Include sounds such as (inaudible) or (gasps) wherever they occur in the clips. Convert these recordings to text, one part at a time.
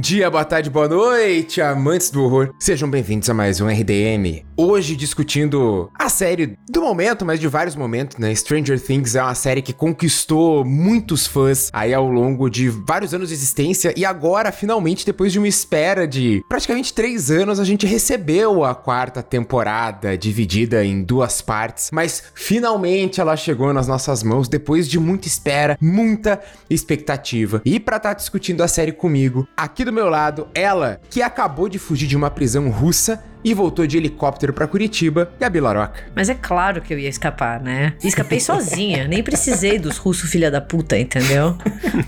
Dia, boa tarde, boa noite, amantes do horror. Sejam bem-vindos a mais um RDM. Hoje discutindo a série do momento, mas de vários momentos, né? Stranger Things é uma série que conquistou muitos fãs aí ao longo de vários anos de existência e agora, finalmente, depois de uma espera de praticamente três anos, a gente recebeu a quarta temporada dividida em duas partes, mas finalmente ela chegou nas nossas mãos depois de muita espera, muita expectativa. E para estar tá discutindo a série comigo. Aqui do meu lado, ela que acabou de fugir de uma prisão russa e voltou de helicóptero para Curitiba, Gabi Laroca. Mas é claro que eu ia escapar, né? escapei sozinha, nem precisei dos russos filha da puta, entendeu?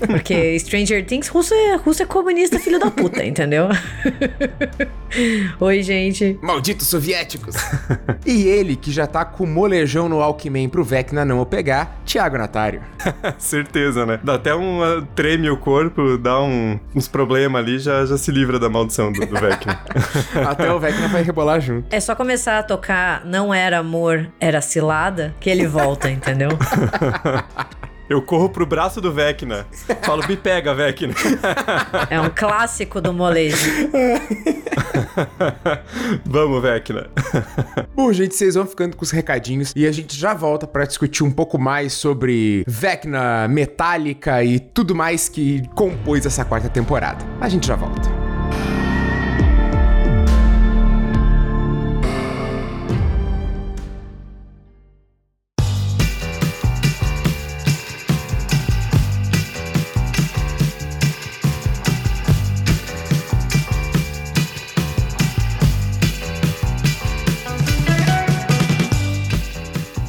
Porque Stranger Things, russo é, russo é comunista filho da puta, entendeu? Oi, gente. Malditos soviéticos. (laughs) e ele, que já tá com molejão no Alckmin pro Vecna não o pegar, Thiago Natário. (laughs) Certeza, né? Dá até um treme o corpo, dá um, uns problemas ali, já, já se livra da maldição do, do Vecna. (laughs) até o Vecna rebolar junto. É só começar a tocar Não Era Amor, Era Cilada, que ele volta, entendeu? (laughs) Eu corro pro braço do Vecna. Falo, me pega, Vecna. É um clássico do molejo. (laughs) Vamos, Vecna. (laughs) Bom, gente, vocês vão ficando com os recadinhos e a gente já volta para discutir um pouco mais sobre Vecna, Metallica e tudo mais que compôs essa quarta temporada. A gente já volta.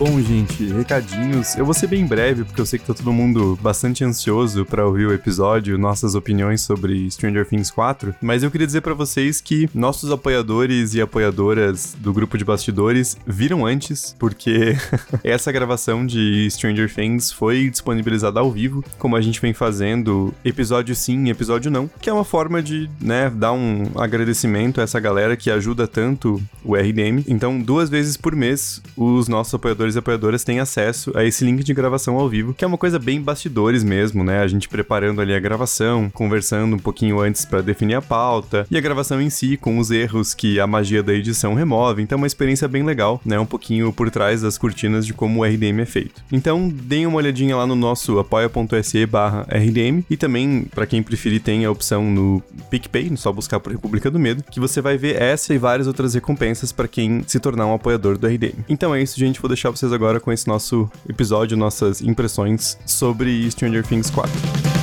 Bom, gente, recadinhos. Eu vou ser bem breve, porque eu sei que tá todo mundo bastante ansioso para ouvir o episódio, nossas opiniões sobre Stranger Things 4. Mas eu queria dizer para vocês que nossos apoiadores e apoiadoras do grupo de bastidores viram antes, porque (laughs) essa gravação de Stranger Things foi disponibilizada ao vivo, como a gente vem fazendo episódio sim, episódio não, que é uma forma de, né, dar um agradecimento a essa galera que ajuda tanto o RDM. Então, duas vezes por mês, os nossos apoiadores apoiadores e apoiadoras têm acesso a esse link de gravação ao vivo, que é uma coisa bem bastidores mesmo, né? A gente preparando ali a gravação, conversando um pouquinho antes para definir a pauta, e a gravação em si, com os erros que a magia da edição remove. Então, é uma experiência bem legal, né? Um pouquinho por trás das cortinas de como o RDM é feito. Então, deem uma olhadinha lá no nosso apoia.se barra RDM e também, para quem preferir, tem a opção no PicPay, só buscar por República do Medo, que você vai ver essa e várias outras recompensas para quem se tornar um apoiador do RDM. Então é isso, gente. Vou deixar vocês vocês agora com esse nosso episódio, nossas impressões sobre Stranger Things 4.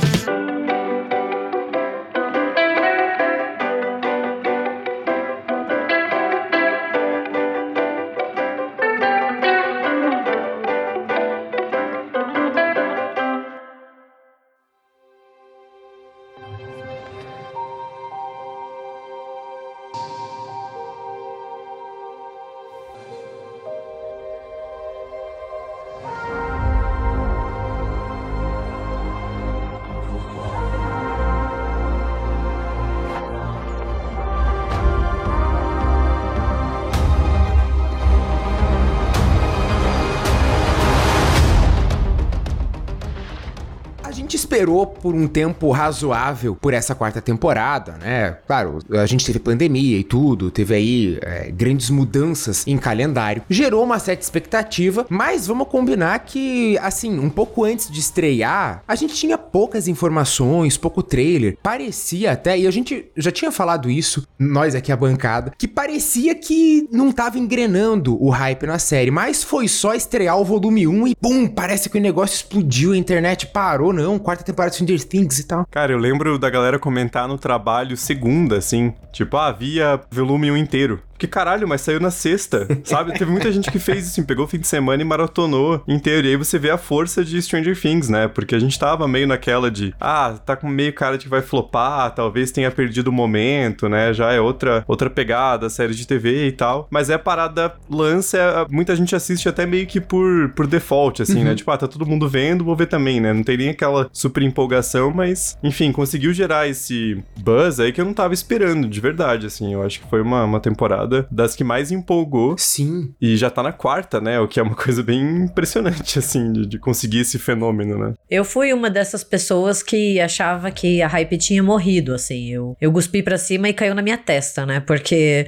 Por um tempo razoável por essa quarta temporada, né? Claro, a gente teve pandemia e tudo, teve aí é, grandes mudanças em calendário, gerou uma certa expectativa, mas vamos combinar que, assim, um pouco antes de estrear, a gente tinha poucas informações, pouco trailer, parecia até, e a gente já tinha falado isso, nós aqui a bancada, que parecia que não tava engrenando o hype na série, mas foi só estrear o volume 1 e pum, parece que o negócio explodiu, a internet parou, não, quarta temporada de Stranger Things e tal. Cara, eu lembro da galera comentar no trabalho segunda, assim, tipo, ah, volume 1 inteiro. Que caralho, mas saiu na sexta, sabe? Teve muita gente que fez isso, assim, pegou o fim de semana e maratonou inteiro. E aí você vê a força de Stranger Things, né? Porque a gente tava meio naquela de, ah, tá com meio cara de que vai flopar, talvez tenha perdido o momento, né? Já é outra, outra pegada, série de TV e tal. Mas é parada, lança, muita gente assiste até meio que por, por default, assim, né? uhum. né? Tipo, ah, tá todo mundo vendo, vou ver também, né? Não tem nem aquela super empolgação, mas, enfim, conseguiu gerar esse buzz aí que eu não tava esperando, de verdade, assim. Eu acho que foi uma, uma temporada temporada das que mais empolgou. Sim. E já tá na quarta, né? O que é uma coisa bem impressionante, (laughs) assim, de, de conseguir esse fenômeno, né? Eu fui uma dessas pessoas que achava que a hype tinha morrido, assim. Eu, eu cuspi pra cima e caiu na minha testa, né? Porque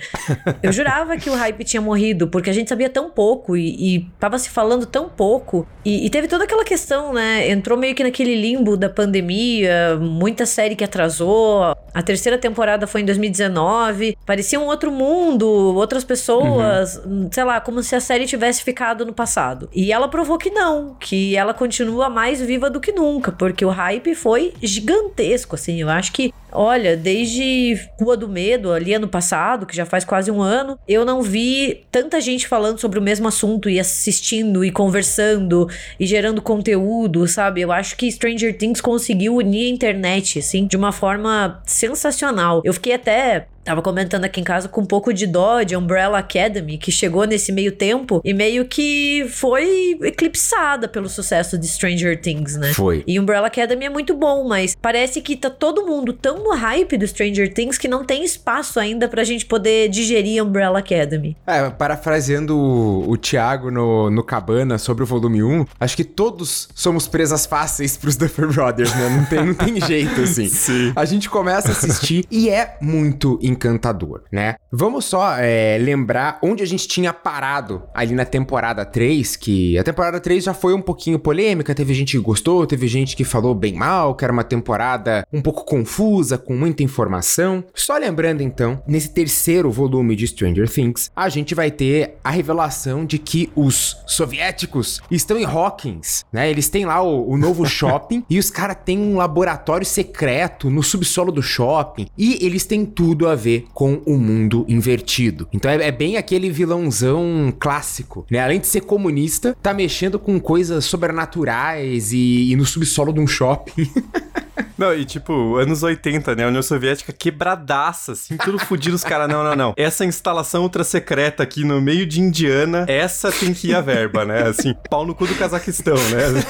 eu (laughs) jurava que o hype tinha morrido, porque a gente sabia tão pouco e, e tava se falando tão pouco. E, e teve toda aquela questão, né? Entrou meio que naquele limbo da pandemia, muita série que atrasou. A terceira temporada foi em 2019. Parecia um outro mundo, outras pessoas, uhum. sei lá, como se a série tivesse ficado no passado. E ela provou que não, que ela continua mais viva do que nunca, porque o hype foi gigantesco, assim. Eu acho que Olha, desde Rua do Medo, ali ano passado, que já faz quase um ano, eu não vi tanta gente falando sobre o mesmo assunto e assistindo e conversando e gerando conteúdo, sabe? Eu acho que Stranger Things conseguiu unir a internet, assim, de uma forma sensacional. Eu fiquei até Tava comentando aqui em casa com um pouco de dó de Umbrella Academy, que chegou nesse meio tempo e meio que foi eclipsada pelo sucesso de Stranger Things, né? Foi. E Umbrella Academy é muito bom, mas parece que tá todo mundo tão no hype do Stranger Things que não tem espaço ainda pra gente poder digerir Umbrella Academy. É, parafraseando o, o Thiago no, no Cabana sobre o volume 1, acho que todos somos presas fáceis pros Duffer Brothers, né? Não tem, não tem jeito, (laughs) assim. Sim. A gente começa a assistir e é muito encantador, né? Vamos só é, lembrar onde a gente tinha parado ali na temporada 3, que a temporada 3 já foi um pouquinho polêmica, teve gente que gostou, teve gente que falou bem mal, que era uma temporada um pouco confusa, com muita informação. Só lembrando então, nesse terceiro volume de Stranger Things, a gente vai ter a revelação de que os soviéticos estão em Hawkins, né? Eles têm lá o, o novo (laughs) shopping e os caras têm um laboratório secreto no subsolo do shopping e eles têm tudo a ver com o mundo invertido. Então é, é bem aquele vilãozão clássico, né? Além de ser comunista, tá mexendo com coisas sobrenaturais e, e no subsolo de um shopping. (laughs) Não, e tipo, anos 80, né? A União Soviética quebradaça, assim, tudo fodido. Os caras, não, não, não. Essa instalação ultra secreta aqui no meio de Indiana, essa tem que ir a verba, né? Assim, pau no cu do Cazaquistão, né?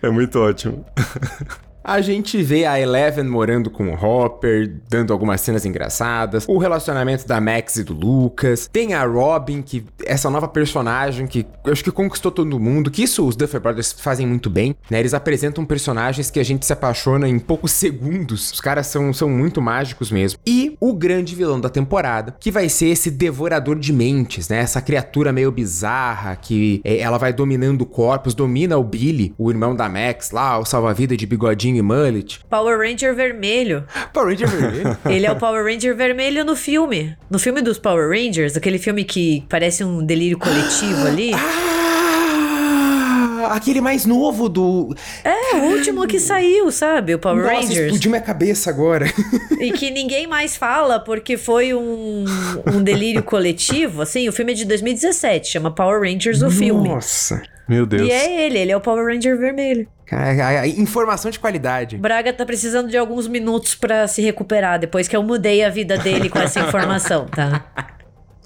(laughs) é muito ótimo. A gente vê a Eleven morando com o Hopper, dando algumas cenas engraçadas, o relacionamento da Max e do Lucas, tem a Robin, que essa nova personagem que eu acho que conquistou todo mundo, que isso os Duffer Brothers fazem muito bem, né? Eles apresentam personagens que a gente se apaixona em poucos segundos. Os caras são, são muito mágicos mesmo. E o grande vilão da temporada, que vai ser esse devorador de mentes, né? Essa criatura meio bizarra que é, ela vai dominando corpos, domina o Billy, o irmão da Max lá, o salva-vida de bigodinho e mullet. Power Ranger vermelho. Power Ranger vermelho? (laughs) Ele é o Power Ranger vermelho no filme. No filme dos Power Rangers, aquele filme que parece um delírio coletivo (gasps) ali. Ah, aquele mais novo do. É, o último que saiu, sabe? O Power Nossa, Rangers. explodiu minha cabeça agora. (laughs) E que ninguém mais fala porque foi um, um delírio coletivo. Assim, o filme é de 2017, chama Power Rangers o filme. Nossa. Meu Deus. E é ele, ele é o Power Ranger vermelho. Cara, informação de qualidade. Braga tá precisando de alguns minutos para se recuperar depois que eu mudei a vida dele com essa informação, tá? (laughs)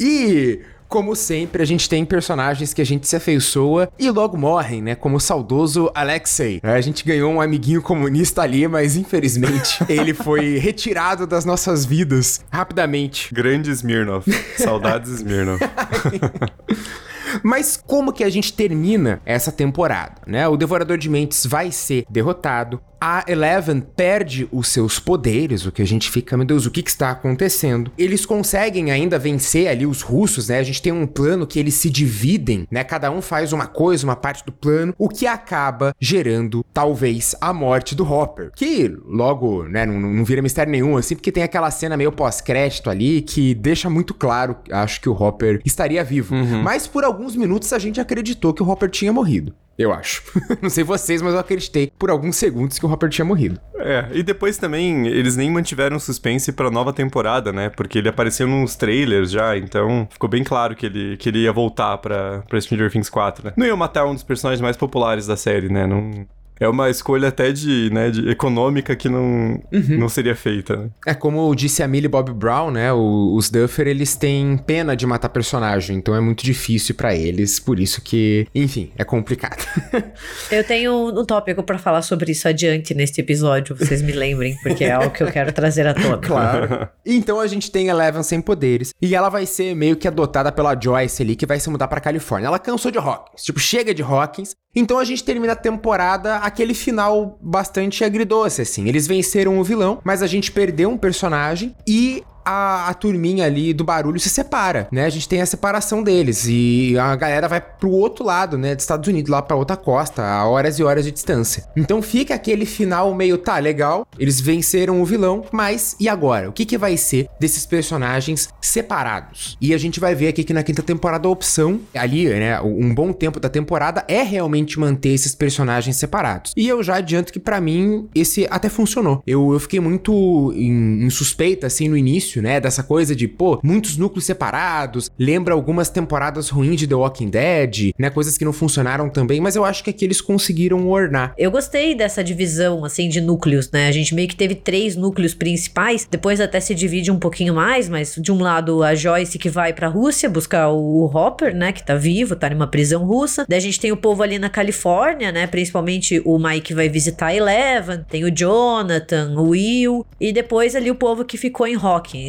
E como sempre, a gente tem personagens que a gente se afeiçoa e logo morrem, né? Como o saudoso Alexei. A gente ganhou um amiguinho comunista ali, mas infelizmente (laughs) ele foi retirado das nossas vidas rapidamente. Grande Smirnov. Saudades Smirnov. (laughs) Mas como que a gente termina essa temporada, né? O Devorador de Mentes vai ser derrotado, a Eleven perde os seus poderes, o que a gente fica, meu Deus, o que, que está acontecendo? Eles conseguem ainda vencer ali os russos, né? A gente tem um plano que eles se dividem, né? Cada um faz uma coisa, uma parte do plano, o que acaba gerando, talvez, a morte do Hopper. Que logo, né, não, não vira mistério nenhum, assim, porque tem aquela cena meio pós-crédito ali que deixa muito claro, acho que o Hopper estaria vivo. Uhum. Mas por alguns minutos a gente acreditou que o Hopper tinha morrido. Eu acho. (laughs) não sei vocês, mas eu acreditei por alguns segundos que o Hopper tinha morrido. É, e depois também eles nem mantiveram suspense pra nova temporada, né? Porque ele apareceu nos trailers já, então ficou bem claro que ele, que ele ia voltar pra, pra Stranger Things 4, né? Não ia matar um dos personagens mais populares da série, né? Não, É uma escolha até de, né, de econômica que não, uhum. não seria feita, né? É como disse a Millie Bob Brown, né? O, os Duffer, eles têm pena de matar personagem, então é muito difícil para eles, por isso que, enfim, é complicado. (laughs) eu tenho um tópico para falar sobre isso adiante neste episódio, vocês me lembrem, porque é algo que eu quero trazer à tona. Claro. (laughs) então a gente tem Eleven sem poderes, e ela vai ser meio que adotada pela Joyce ali, que vai se mudar pra Califórnia. Ela cansou de Hawkins, tipo, chega de Hawkins, então a gente termina a temporada aquele final bastante agridoce, assim. Eles venceram o vilão, mas a gente perdeu um personagem e a, a turminha ali do barulho se separa, né? A gente tem a separação deles e a galera vai pro outro lado, né? Dos Estados Unidos, lá pra outra costa, a horas e horas de distância. Então fica aquele final meio, tá, legal, eles venceram o vilão, mas e agora? O que, que vai ser desses personagens separados? E a gente vai ver aqui que na quinta temporada a opção, ali, né? Um bom tempo da temporada é realmente manter esses personagens separados. E eu já adianto que para mim esse até funcionou. Eu, eu fiquei muito em, em suspeita, assim, no início início, né? Dessa coisa de, pô, muitos núcleos separados, lembra algumas temporadas ruins de The Walking Dead, né? Coisas que não funcionaram também, mas eu acho que aqui eles conseguiram ornar. Eu gostei dessa divisão, assim, de núcleos, né? A gente meio que teve três núcleos principais, depois até se divide um pouquinho mais, mas de um lado a Joyce que vai pra Rússia buscar o Hopper, né? Que tá vivo, tá numa prisão russa. Daí a gente tem o povo ali na Califórnia, né? Principalmente o Mike vai visitar a Eleven, tem o Jonathan, o Will, e depois ali o povo que ficou em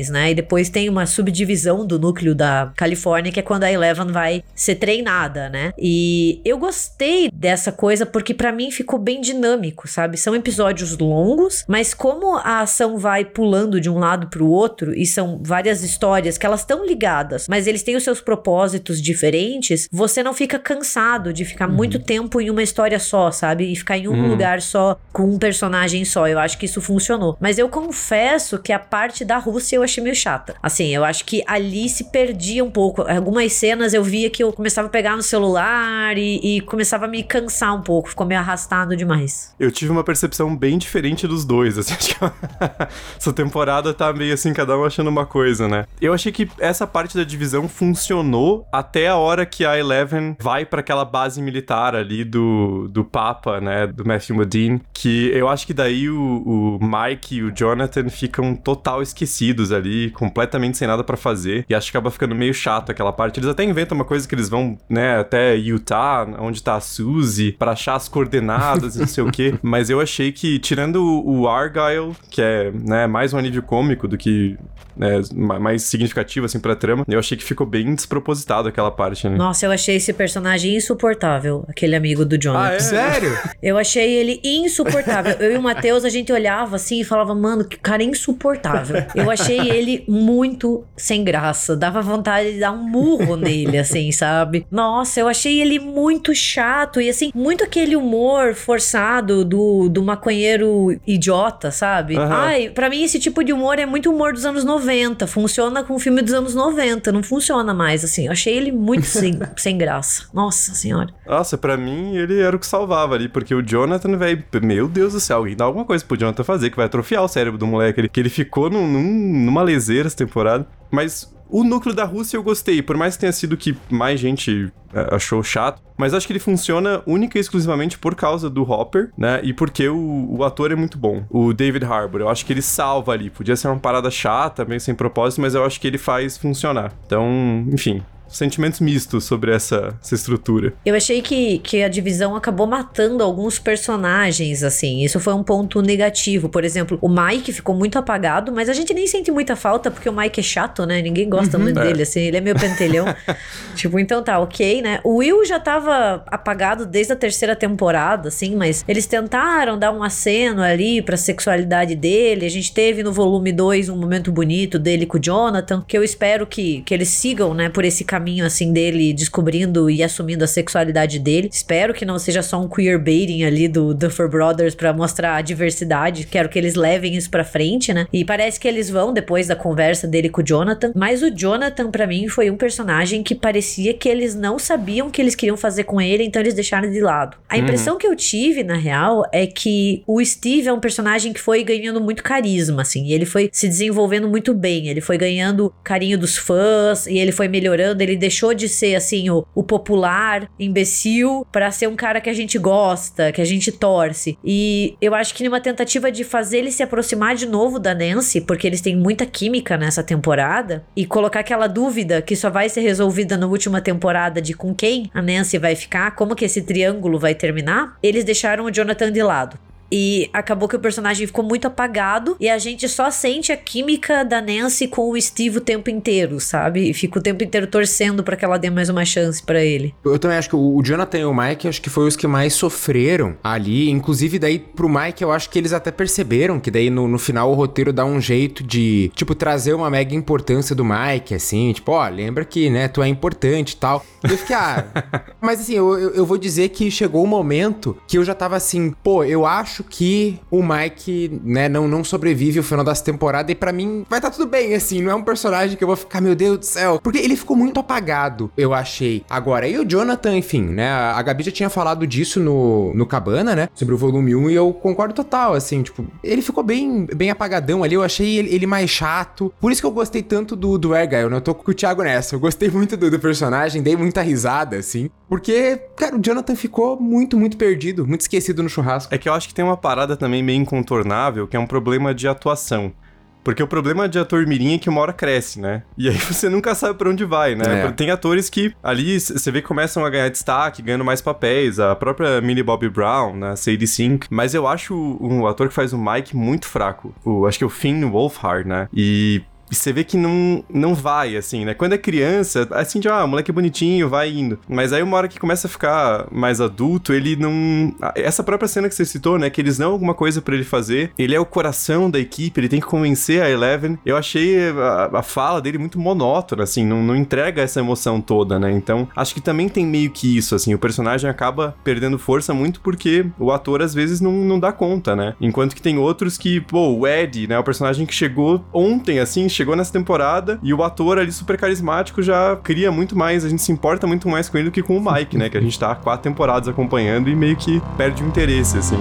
Né? E depois tem uma subdivisão do núcleo da Califórnia, que é quando a Eleven vai ser treinada, né? E eu gostei dessa coisa porque para mim ficou bem dinâmico, sabe? São episódios longos, mas como a ação vai pulando de um lado pro outro e são várias histórias que elas estão ligadas, mas eles têm os seus propósitos diferentes, você não fica cansado de ficar uhum. muito tempo em uma história só, sabe? E ficar em um uhum. lugar só com um personagem só. Eu acho que isso funcionou. Mas eu confesso que a parte da Rússia eu achei meio chata. Assim, eu acho que ali se perdia um pouco. Algumas cenas eu via que eu começava a pegar no celular e, e começava a me cansar um pouco. Ficou meio arrastado demais. Eu tive uma percepção bem diferente dos dois, assim. (laughs) Acho que essa temporada tá meio assim, cada um achando uma coisa, né? Eu achei que essa parte da divisão funcionou até a hora que a Eleven vai para aquela base militar ali do, do Papa, né? Do Matthew Modine. Que eu acho que daí o, o Mike e o Jonathan ficam total esquecidos ali ali, completamente sem nada para fazer. E acho que acaba ficando meio chato aquela parte. Eles até inventam uma coisa que eles vão, né, até Utah, onde tá a Suzy, pra achar as coordenadas e não sei o quê. (laughs) Mas eu achei que, tirando o Argyle, que é, né, mais um alívio cômico do que né, mais significativa, assim, pra trama, eu achei que ficou bem despropositado aquela parte, né? Nossa, eu achei esse personagem insuportável, aquele amigo do Jonathan. Ah, é? Sério? (laughs) Eu achei ele insuportável. eu e o Matheus, a gente olhava assim e falava, mano, que cara insuportável. (laughs) Eu achei ele muito sem graça. Dava vontade de dar um murro nele, assim, (laughs) sabe? Nossa, eu achei ele muito chato e, assim, muito aquele humor forçado do, do maconheiro idiota, sabe? Uhum. Ai, pra mim esse tipo de humor é muito humor dos anos 90. Funciona com o filme dos anos 90. Não funciona mais, assim. Eu achei ele muito sem, (laughs) sem graça. Nossa senhora. Nossa, pra mim ele era o que salvava ali, porque o Jonathan, velho, meu Deus do céu, alguém dá alguma coisa pro Jonathan fazer que vai atrofiar o cérebro do moleque. Ele, que ele ficou num, num, numa leseira essa temporada. Mas o núcleo da Rússia eu gostei, por mais que tenha sido que mais gente é, achou chato, mas acho que ele funciona única e exclusivamente por causa do Hopper, né? E porque o, o ator é muito bom, o David Harbour. Eu acho que ele salva ali. Podia ser uma parada chata, meio sem propósito, mas eu acho que ele faz funcionar. Então, enfim, sentimentos mistos sobre essa, essa estrutura. Eu achei que, que a divisão acabou matando alguns personagens, assim. Isso foi um ponto negativo. Por exemplo, o Mike ficou muito apagado, mas a gente nem sente muita falta porque o Mike é chato, né? Ninguém gosta uhum, muito é. dele, assim. Ele é meio pentelhão. (laughs) tipo, então tá, ok, né? O Will já tava apagado desde a terceira temporada, assim, mas eles tentaram dar um aceno ali pra sexualidade dele. A gente teve no volume 2 um momento bonito dele com o Jonathan, que eu espero que, que eles sigam, né, por esse caminho caminho assim dele descobrindo e assumindo a sexualidade dele. Espero que não seja só um queerbaiting ali do Duffer Brothers para mostrar a diversidade. Quero que eles levem isso para frente, né? E parece que eles vão depois da conversa dele com o Jonathan, mas o Jonathan para mim foi um personagem que parecia que eles não sabiam o que eles queriam fazer com ele, então eles deixaram de lado. A uhum. impressão que eu tive na real é que o Steve é um personagem que foi ganhando muito carisma assim, e ele foi se desenvolvendo muito bem, ele foi ganhando carinho dos fãs e ele foi melhorando, ele deixou de ser, assim, o, o popular, imbecil, para ser um cara que a gente gosta, que a gente torce. E eu acho que numa tentativa de fazer ele se aproximar de novo da Nancy, porque eles têm muita química nessa temporada, e colocar aquela dúvida que só vai ser resolvida na última temporada de com quem a Nancy vai ficar, como que esse triângulo vai terminar, eles deixaram o Jonathan de lado. E acabou que o personagem ficou muito apagado e a gente só sente a química da Nancy com o Steve o tempo inteiro, sabe? E fica o tempo inteiro torcendo para que ela dê mais uma chance para ele. Eu também acho que o Jonathan e o Mike acho que foi os que mais sofreram ali. Inclusive, daí pro Mike, eu acho que eles até perceberam que daí no, no final o roteiro dá um jeito de, tipo, trazer uma mega importância do Mike, assim, tipo, ó, lembra que, né, tu é importante e tal. E eu fiquei, ah. (laughs) Mas assim, eu, eu, eu vou dizer que chegou um momento que eu já tava assim, pô, eu acho acho que o Mike, né, não, não sobrevive o final dessa temporada e para mim vai estar tá tudo bem, assim, não é um personagem que eu vou ficar, meu Deus do céu, porque ele ficou muito apagado, eu achei. Agora, e o Jonathan, enfim, né, a Gabi já tinha falado disso no, no Cabana, né, sobre o volume 1 e eu concordo total, assim, tipo, ele ficou bem, bem apagadão ali, eu achei ele, ele mais chato, por isso que eu gostei tanto do, do Argyle, né, eu tô com o Thiago nessa, eu gostei muito do, do personagem, dei muita risada, assim, porque, cara, o Jonathan ficou muito, muito perdido, muito esquecido no churrasco. É que eu acho que tem uma parada também meio incontornável, que é um problema de atuação. Porque o problema de ator mirim é que uma hora cresce, né? E aí (laughs) você nunca sabe para onde vai, né? É. Tem atores que ali você vê que começam a ganhar destaque, ganhando mais papéis. A própria Millie Bobby Brown, né? Sadie Sink. Mas eu acho o, o ator que faz o Mike muito fraco. O, acho que é o Finn Wolfhard, né? E e você vê que não, não vai, assim, né? Quando é criança, assim, de, ah, moleque bonitinho, vai indo. Mas aí uma hora que começa a ficar mais adulto, ele não... Essa própria cena que você citou, né? Que eles dão alguma coisa para ele fazer. Ele é o coração da equipe, ele tem que convencer a Eleven. Eu achei a, a fala dele muito monótona, assim, não, não entrega essa emoção toda, né? Então, acho que também tem meio que isso, assim, o personagem acaba perdendo força muito porque o ator às vezes não, não dá conta, né? Enquanto que tem outros que, pô, o Ed, né? O personagem que chegou ontem, assim, chegou nessa temporada e o ator ali super carismático já cria muito mais, a gente se importa muito mais com ele do que com o Mike, né? Que a gente tá há quatro temporadas acompanhando e meio que perde o interesse, assim.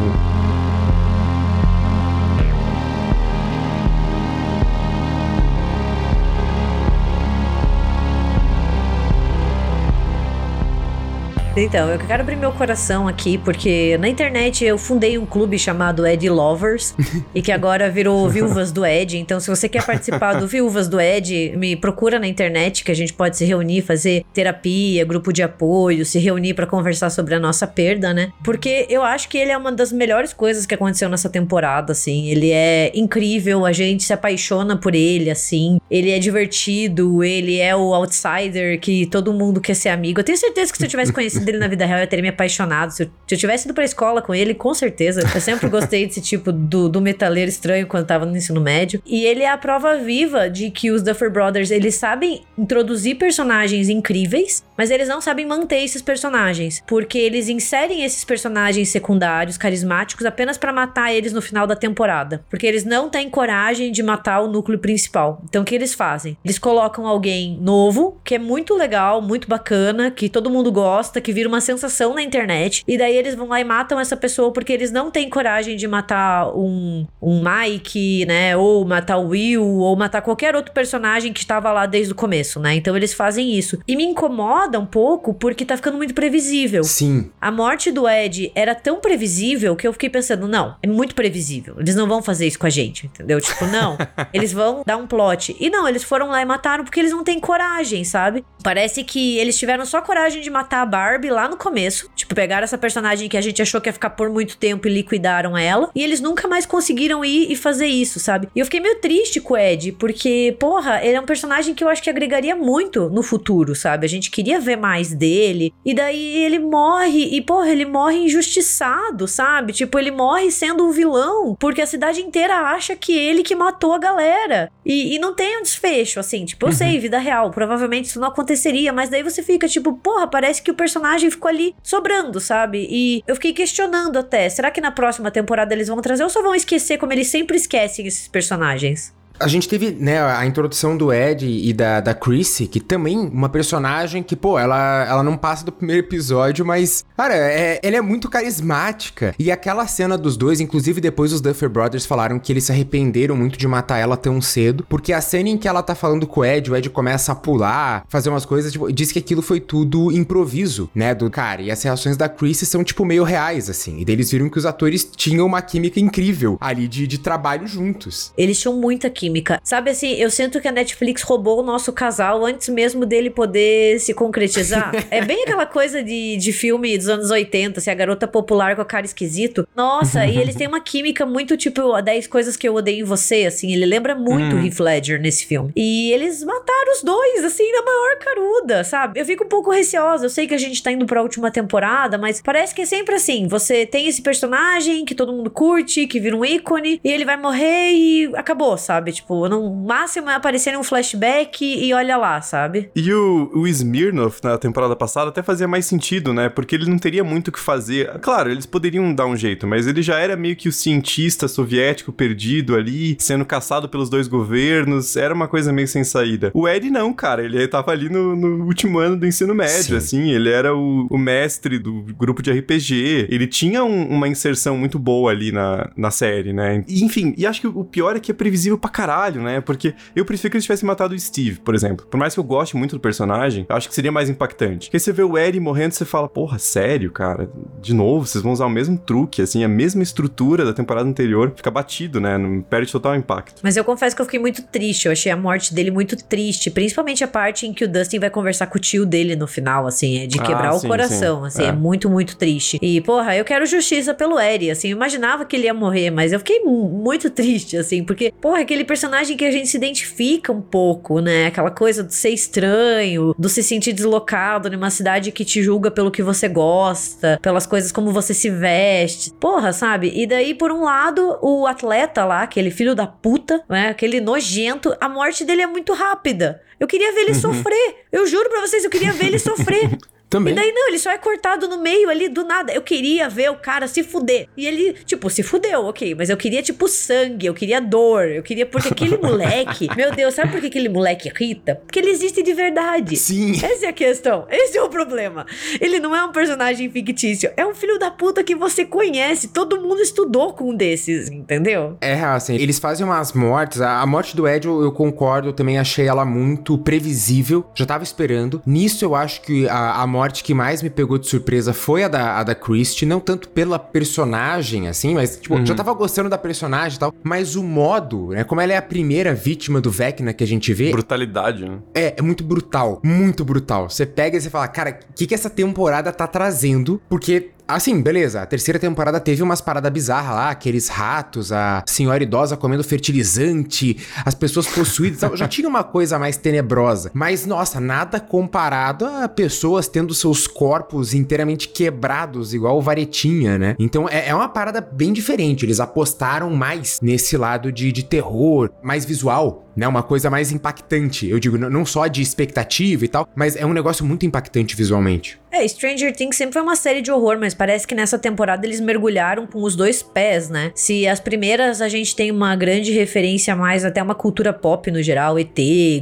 Então, eu quero abrir meu coração aqui, porque na internet eu fundei um clube chamado Ed Lovers, (laughs) e que agora virou Viúvas do Ed. Então, se você quer participar do Viúvas do Ed, me procura na internet, que a gente pode se reunir, fazer terapia, grupo de apoio, se reunir para conversar sobre a nossa perda, né? Porque eu acho que ele é uma das melhores coisas que aconteceu nessa temporada, assim. Ele é incrível, a gente se apaixona por ele, assim. Ele é divertido, ele é o outsider que todo mundo quer ser amigo. Eu tenho certeza que se eu tivesse conhecido dele na vida real, eu teria me apaixonado. Se eu, se eu tivesse ido pra escola com ele, com certeza. Eu sempre gostei desse tipo do, do metaleiro estranho quando tava no ensino médio. E ele é a prova viva de que os Duffer Brothers, eles sabem introduzir personagens incríveis, mas eles não sabem manter esses personagens. Porque eles inserem esses personagens secundários, carismáticos, apenas para matar eles no final da temporada. Porque eles não têm coragem de matar o núcleo principal. Então o que eles fazem? Eles colocam alguém novo, que é muito legal, muito bacana, que todo mundo gosta, que vira uma sensação na internet. E daí eles vão lá e matam essa pessoa porque eles não têm coragem de matar um, um Mike, né? Ou matar o Will, ou matar qualquer outro personagem que estava lá desde o começo, né? Então eles fazem isso. E me incomoda um pouco porque tá ficando muito previsível. Sim. A morte do Ed era tão previsível que eu fiquei pensando, não, é muito previsível. Eles não vão fazer isso com a gente, entendeu? Tipo, não. (laughs) eles vão dar um plot. E não, eles foram lá e mataram porque eles não têm coragem, sabe? Parece que eles tiveram só coragem de matar a Barbie lá no começo. Tipo, pegaram essa personagem que a gente achou que ia ficar por muito tempo e liquidaram ela. E eles nunca mais conseguiram ir e fazer isso, sabe? E eu fiquei meio triste com o Ed, porque, porra, ele é um personagem que eu acho que agregaria muito no futuro, sabe? A gente queria ver mais dele. E daí ele morre, e, porra, ele morre injustiçado, sabe? Tipo, ele morre sendo um vilão, porque a cidade inteira acha que ele que matou a galera. E, e não tem um desfecho, assim. Tipo, eu uhum. sei, vida real, provavelmente isso não aconteceria, mas daí você fica tipo, porra, parece que o personagem personagem ficou ali sobrando, sabe? E eu fiquei questionando até, será que na próxima temporada eles vão trazer ou só vão esquecer como eles sempre esquecem esses personagens? A gente teve, né, a introdução do Ed e da, da Chrissy, que também uma personagem que, pô, ela, ela não passa do primeiro episódio, mas, cara, é, ela é muito carismática. E aquela cena dos dois, inclusive depois os Duffer Brothers falaram que eles se arrependeram muito de matar ela tão cedo, porque a cena em que ela tá falando com o Ed, o Ed começa a pular, fazer umas coisas, tipo, diz que aquilo foi tudo improviso, né, do cara. E as reações da Chrissy são, tipo, meio reais, assim. E eles viram que os atores tinham uma química incrível ali de, de trabalho juntos. Eles tinham muita química. Sabe assim, eu sinto que a Netflix roubou o nosso casal antes mesmo dele poder se concretizar. (laughs) é bem aquela coisa de, de filme dos anos 80, assim, a garota popular com a cara esquisito. Nossa, e eles têm uma química muito tipo 10 coisas que eu odeio em você, assim. Ele lembra muito o Heath Ledger nesse filme. E eles mataram os dois, assim, na maior caruda, sabe? Eu fico um pouco receosa. Eu sei que a gente tá indo pra última temporada, mas parece que é sempre assim. Você tem esse personagem que todo mundo curte, que vira um ícone, e ele vai morrer e acabou, sabe? Tipo, no máximo é aparecer em um flashback e olha lá, sabe? E o, o Smirnov, na temporada passada, até fazia mais sentido, né? Porque ele não teria muito o que fazer. Claro, eles poderiam dar um jeito, mas ele já era meio que o cientista soviético perdido ali, sendo caçado pelos dois governos. Era uma coisa meio sem saída. O Ed não, cara. Ele tava ali no, no último ano do ensino médio, Sim. assim. Ele era o, o, mestre do grupo de RPG. Ele tinha um, uma inserção muito boa ali na, na série, né? E, enfim, e acho que o pior é que é previsível pra caralho, né? Porque eu prefiro que eles tivessem matado o Steve, por exemplo. Por mais que eu goste muito do personagem, eu acho que seria mais impactante. Porque você vê o Ed morrendo, você fala, porra, sério, cara? De novo, vocês vão usar o mesmo truque, assim, a mesma estrutura da temporada anterior. Fica batido, né? Não perde total impacto. Mas eu confesso que eu fiquei muito triste. Eu achei a morte dele muito triste. Principalmente a parte em que o Dustin vai conversar com o tio dele no final, assim, é de quebrar ah, o sim, coração, sim. assim, é. é. muito, muito triste. E, porra, eu quero justiça pelo Ed, assim, eu imaginava que ele ia morrer, mas eu fiquei muito triste, assim, porque, porra, aquele personagem que a gente se identifica um pouco, né? Aquela coisa de ser estranho, do se sentir deslocado numa cidade que te julga pelo que você gosta, pelas coisas como você se veste. Porra, sabe? E daí, por um lado, o atleta lá, aquele filho da puta, né? Aquele nojento, a morte dele é muito rápida. Eu queria ver ele uhum. sofrer. Eu juro pra vocês, eu queria ver ele sofrer. (laughs) Também. E daí, não, ele só é cortado no meio ali do nada. Eu queria ver o cara se fuder. E ele, tipo, se fudeu, ok. Mas eu queria, tipo, sangue, eu queria dor. Eu queria. Porque aquele (laughs) moleque. meu Deus, sabe por que aquele moleque irrita? Porque ele existe de verdade. Sim. Essa é a questão. Esse é o problema. Ele não é um personagem fictício. É um filho da puta que você conhece. Todo mundo estudou com um desses, entendeu? É, assim, eles fazem umas mortes. A, morte do Ed, eu, eu concordo. Eu também achei ela muito previsível. Já tava esperando. Nisso, eu acho que a, a morte que mais me pegou de surpresa foi a da, a da Christie, não tanto pela personagem, assim, mas, tipo, uhum. já tava gostando da personagem e tal, mas o modo, né, como ela é a primeira vítima do Vecna que a gente vê... Brutalidade, né? É, é muito brutal, muito brutal. Você pega e você fala, cara, o que que essa temporada tá trazendo? Porque Assim, beleza. A terceira temporada teve umas paradas bizarras lá, aqueles ratos, a senhora idosa comendo fertilizante, as pessoas possuídas. já tinha uma coisa mais tenebrosa. Mas, nossa, nada comparado a pessoas tendo seus corpos inteiramente quebrados, igual o Varetinha, né? Então é, é uma parada bem diferente. Eles apostaram mais nesse lado de, de terror, mais visual né? Uma coisa mais impactante. Eu digo, não só de expectativa e tal, mas é um negócio muito impactante visualmente. É, Stranger Things sempre foi uma série de horror, mas parece que nessa temporada eles mergulharam com os dois pés, né? Se as primeiras a gente tem uma grande referência mais até uma cultura pop no geral, ET,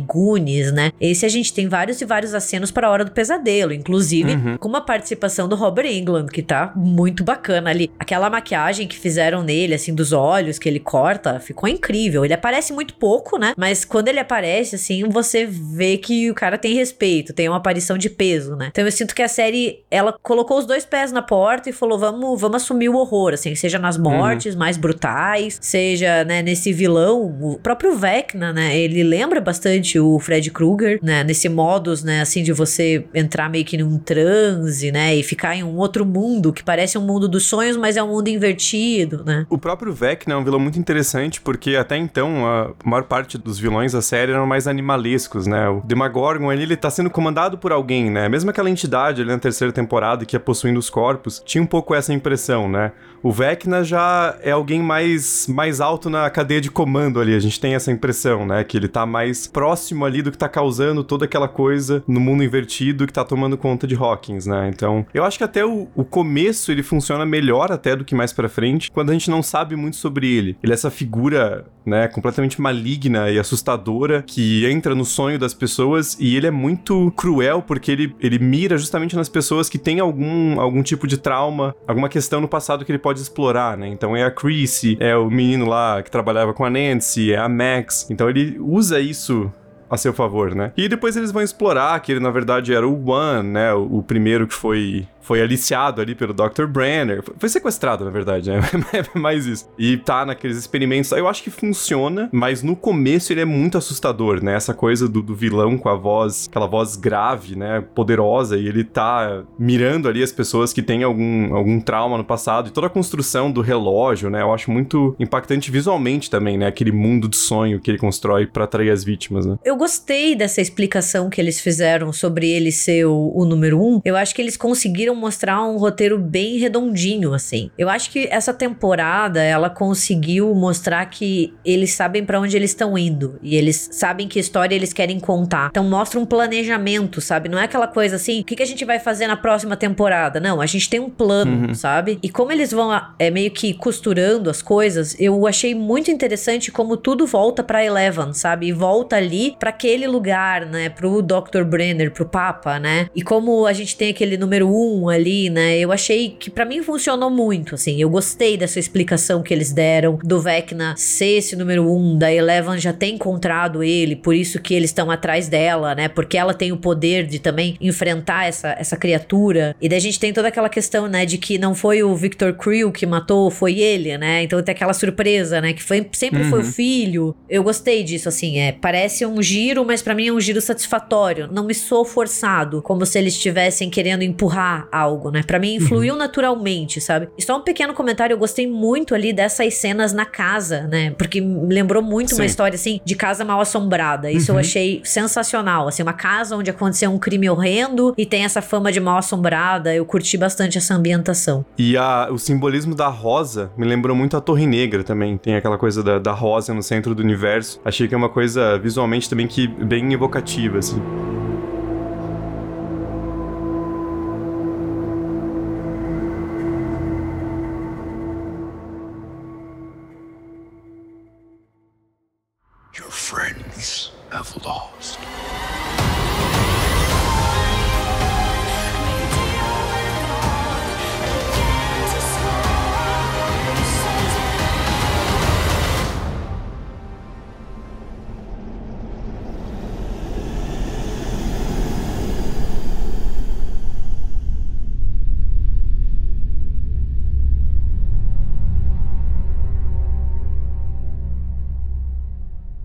Goonies, né? Esse a gente tem vários e vários acenos para a Hora do Pesadelo, inclusive uhum. com uma participação do Robert England, que tá muito bacana ali. Aquela maquiagem que fizeram nele, assim, dos olhos que ele corta, ficou incrível. Ele aparece muito pouco, né? Mas quando ele aparece, assim, você vê que o cara tem respeito, tem uma aparição de peso, né? Então eu sinto que a série, ela colocou os dois pés na porta e falou: vamos, vamos assumir o horror, assim, seja nas mortes uhum. mais brutais, seja, né, nesse vilão. O próprio Vecna, né? Ele lembra bastante o Fred Krueger, né? Nesse modus, né, assim, de você entrar meio que num transe, né? E ficar em um outro mundo que parece um mundo dos sonhos, mas é um mundo invertido, né? O próprio Vecna é um vilão muito interessante, porque até então a maior parte dos vilões da série eram mais animalescos, né? O Demagorgon, ele, ele tá sendo comandado por alguém, né? Mesmo aquela entidade ali na terceira temporada que ia possuindo os corpos, tinha um pouco essa impressão, né? O Vecna já é alguém mais, mais alto na cadeia de comando ali, a gente tem essa impressão, né? Que ele tá mais próximo ali do que tá causando toda aquela coisa no mundo invertido que tá tomando conta de Hawkins, né? Então, eu acho que até o, o começo ele funciona melhor até do que mais pra frente, quando a gente não sabe muito sobre ele. Ele é essa figura, né, completamente maligna e assustadora que entra no sonho das pessoas e ele é muito cruel porque ele, ele mira justamente nas pessoas que têm algum, algum tipo de trauma, alguma questão no passado que ele pode explorar, né? Então é a Chrissy, é o menino lá que trabalhava com a Nancy, é a Max. Então ele usa isso a seu favor, né? E depois eles vão explorar que ele na verdade era o One, né? O, o primeiro que foi foi aliciado ali pelo Dr. Brenner. Foi sequestrado, na verdade, né? (laughs) é mais isso. E tá naqueles experimentos. Eu acho que funciona, mas no começo ele é muito assustador, né? Essa coisa do, do vilão com a voz, aquela voz grave, né? Poderosa, e ele tá mirando ali as pessoas que têm algum, algum trauma no passado. E toda a construção do relógio, né? Eu acho muito impactante visualmente também, né? Aquele mundo de sonho que ele constrói para atrair as vítimas, né? Eu gostei dessa explicação que eles fizeram sobre ele ser o, o número um. Eu acho que eles conseguiram mostrar um roteiro bem redondinho, assim. Eu acho que essa temporada, ela conseguiu mostrar que eles sabem para onde eles estão indo. E eles sabem que história eles querem contar. Então mostra um planejamento, sabe? Não é aquela coisa assim, o que, que a gente vai fazer na próxima temporada? Não, a gente tem um plano, uhum. sabe? E como eles vão é, meio que costurando as coisas, eu achei muito interessante como tudo volta pra Eleven, sabe? E volta ali para aquele lugar, né? Pro Dr. Brenner, pro Papa, né? E como a gente tem aquele número um ali, né? Eu achei que para mim funcionou muito, assim. Eu gostei dessa explicação que eles deram do Vecna ser esse número um, da Eleven já ter encontrado ele, por isso que eles estão atrás dela, né? Porque ela tem o poder de também enfrentar essa, essa criatura. E daí a gente tem toda aquela questão, né, de que não foi o Victor Creel que matou, foi ele, né? Então tem aquela surpresa, né? Que foi, sempre uhum. foi o filho. Eu gostei disso, assim. É, parece um giro, mas para mim é um giro satisfatório. Não me sou forçado, como se eles estivessem querendo empurrar algo, né? Para mim influiu uhum. naturalmente, sabe? E só um pequeno comentário, eu gostei muito ali dessas cenas na casa, né? Porque me lembrou muito Sim. uma história assim de casa mal assombrada. Isso uhum. eu achei sensacional, assim, uma casa onde aconteceu um crime horrendo e tem essa fama de mal assombrada. Eu curti bastante essa ambientação. E a, o simbolismo da rosa me lembrou muito a Torre Negra também. Tem aquela coisa da, da rosa no centro do universo. Achei que é uma coisa visualmente também que bem evocativa, assim.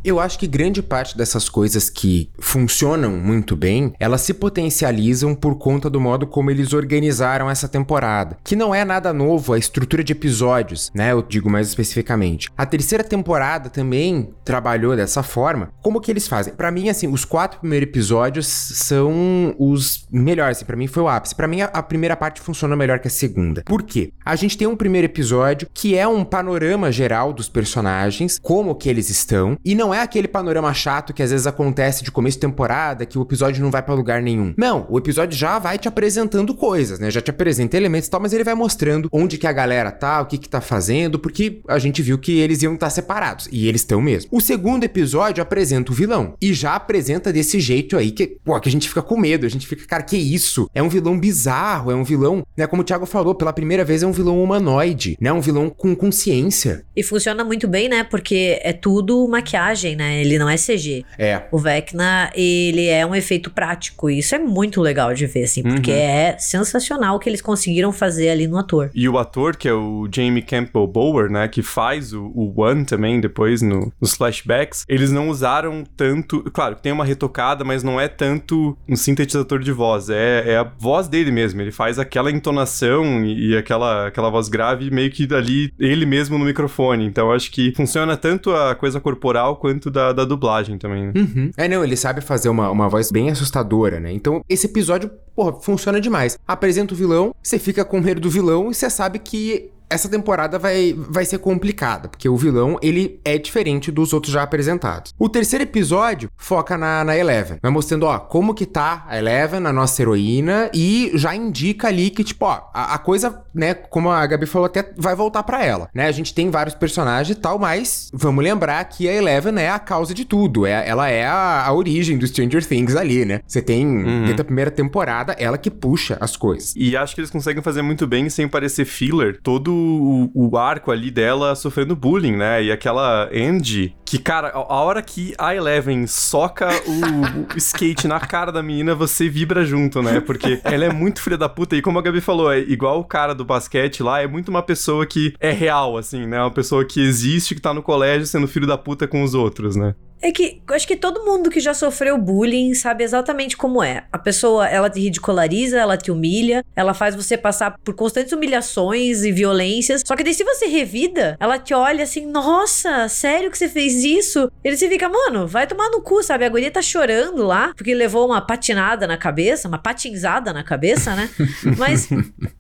Eu acho que grande parte dessas coisas que funcionam muito bem, elas se potencializam por conta do modo como eles organizaram essa temporada, que não é nada novo a estrutura de episódios, né? Eu digo mais especificamente. A terceira temporada também trabalhou dessa forma. Como que eles fazem? Para mim, assim, os quatro primeiros episódios são os melhores. Assim, para mim foi o ápice. Para mim a, primeira parte funcionou melhor que a segunda. Por quê? A gente tem um primeiro episódio que é um panorama geral dos personagens, como que eles estão, e não é aquele panorama chato que às vezes acontece de começo de temporada, que o episódio não vai para lugar nenhum. Não, o episódio já vai te apresentando coisas, né? Já te apresenta elementos e tal, mas ele vai mostrando onde que a galera tá, o que que tá fazendo, porque a gente viu que eles iam estar tá separados, e eles estão mesmo. O segundo episódio apresenta o vilão, e já apresenta desse jeito aí que, pô, que a gente fica com medo, a gente fica, cara, que isso? É um vilão bizarro, é um vilão, né, como o Thiago falou, pela primeira vez é um vilão humanoide, né? Um vilão com consciência. E funciona muito bem, né? Porque é tudo maquiagem né? Ele não é CG. É. O Vecna, ele é um efeito prático. E isso é muito legal de ver, assim, porque uhum. é sensacional o que eles conseguiram fazer ali no ator. E o ator, que é o Jamie Campbell Bower, né? Que faz o, o One também, depois no, nos flashbacks, eles não usaram tanto. Claro, tem uma retocada, mas não é tanto um sintetizador de voz. É, é a voz dele mesmo. Ele faz aquela entonação e, e aquela, aquela voz grave meio que ali, ele mesmo no microfone. Então acho que funciona tanto a coisa corporal quanto quanto da, da dublagem também. Né? Uhum. É, não, ele sabe fazer uma, uma voz bem assustadora, né? Então, esse episódio, porra, funciona demais. Apresenta o vilão, você fica com medo do vilão e você sabe que essa temporada vai, vai ser complicada, porque o vilão, ele é diferente dos outros já apresentados. O terceiro episódio foca na, na Eleven, vai mostrando, ó, como que tá a Eleven, a nossa heroína, e já indica ali que, tipo, ó, a, a coisa, né, como a Gabi falou, até vai voltar para ela, né? A gente tem vários personagens e tal, mas vamos lembrar que a Eleven é a causa de tudo, é, ela é a, a origem do Stranger Things ali, né? Você tem, uhum. dentro da primeira temporada, ela que puxa as coisas. E acho que eles conseguem fazer muito bem, sem parecer filler, todo o, o arco ali dela sofrendo bullying, né? E aquela Andy, que, cara, a hora que a Eleven soca o, o (laughs) skate na cara da menina, você vibra junto, né? Porque ela é muito filha da puta. E como a Gabi falou, é igual o cara do basquete lá, é muito uma pessoa que é real, assim, né? Uma pessoa que existe, que tá no colégio sendo filho da puta com os outros, né? É que acho que todo mundo que já sofreu bullying sabe exatamente como é. A pessoa, ela te ridiculariza, ela te humilha, ela faz você passar por constantes humilhações e violências. Só que daí se você revida, ela te olha assim, nossa, sério que você fez isso? Ele se fica, mano, vai tomar no cu, sabe? A guria tá chorando lá, porque levou uma patinada na cabeça, uma patinzada na cabeça, né? (laughs) Mas,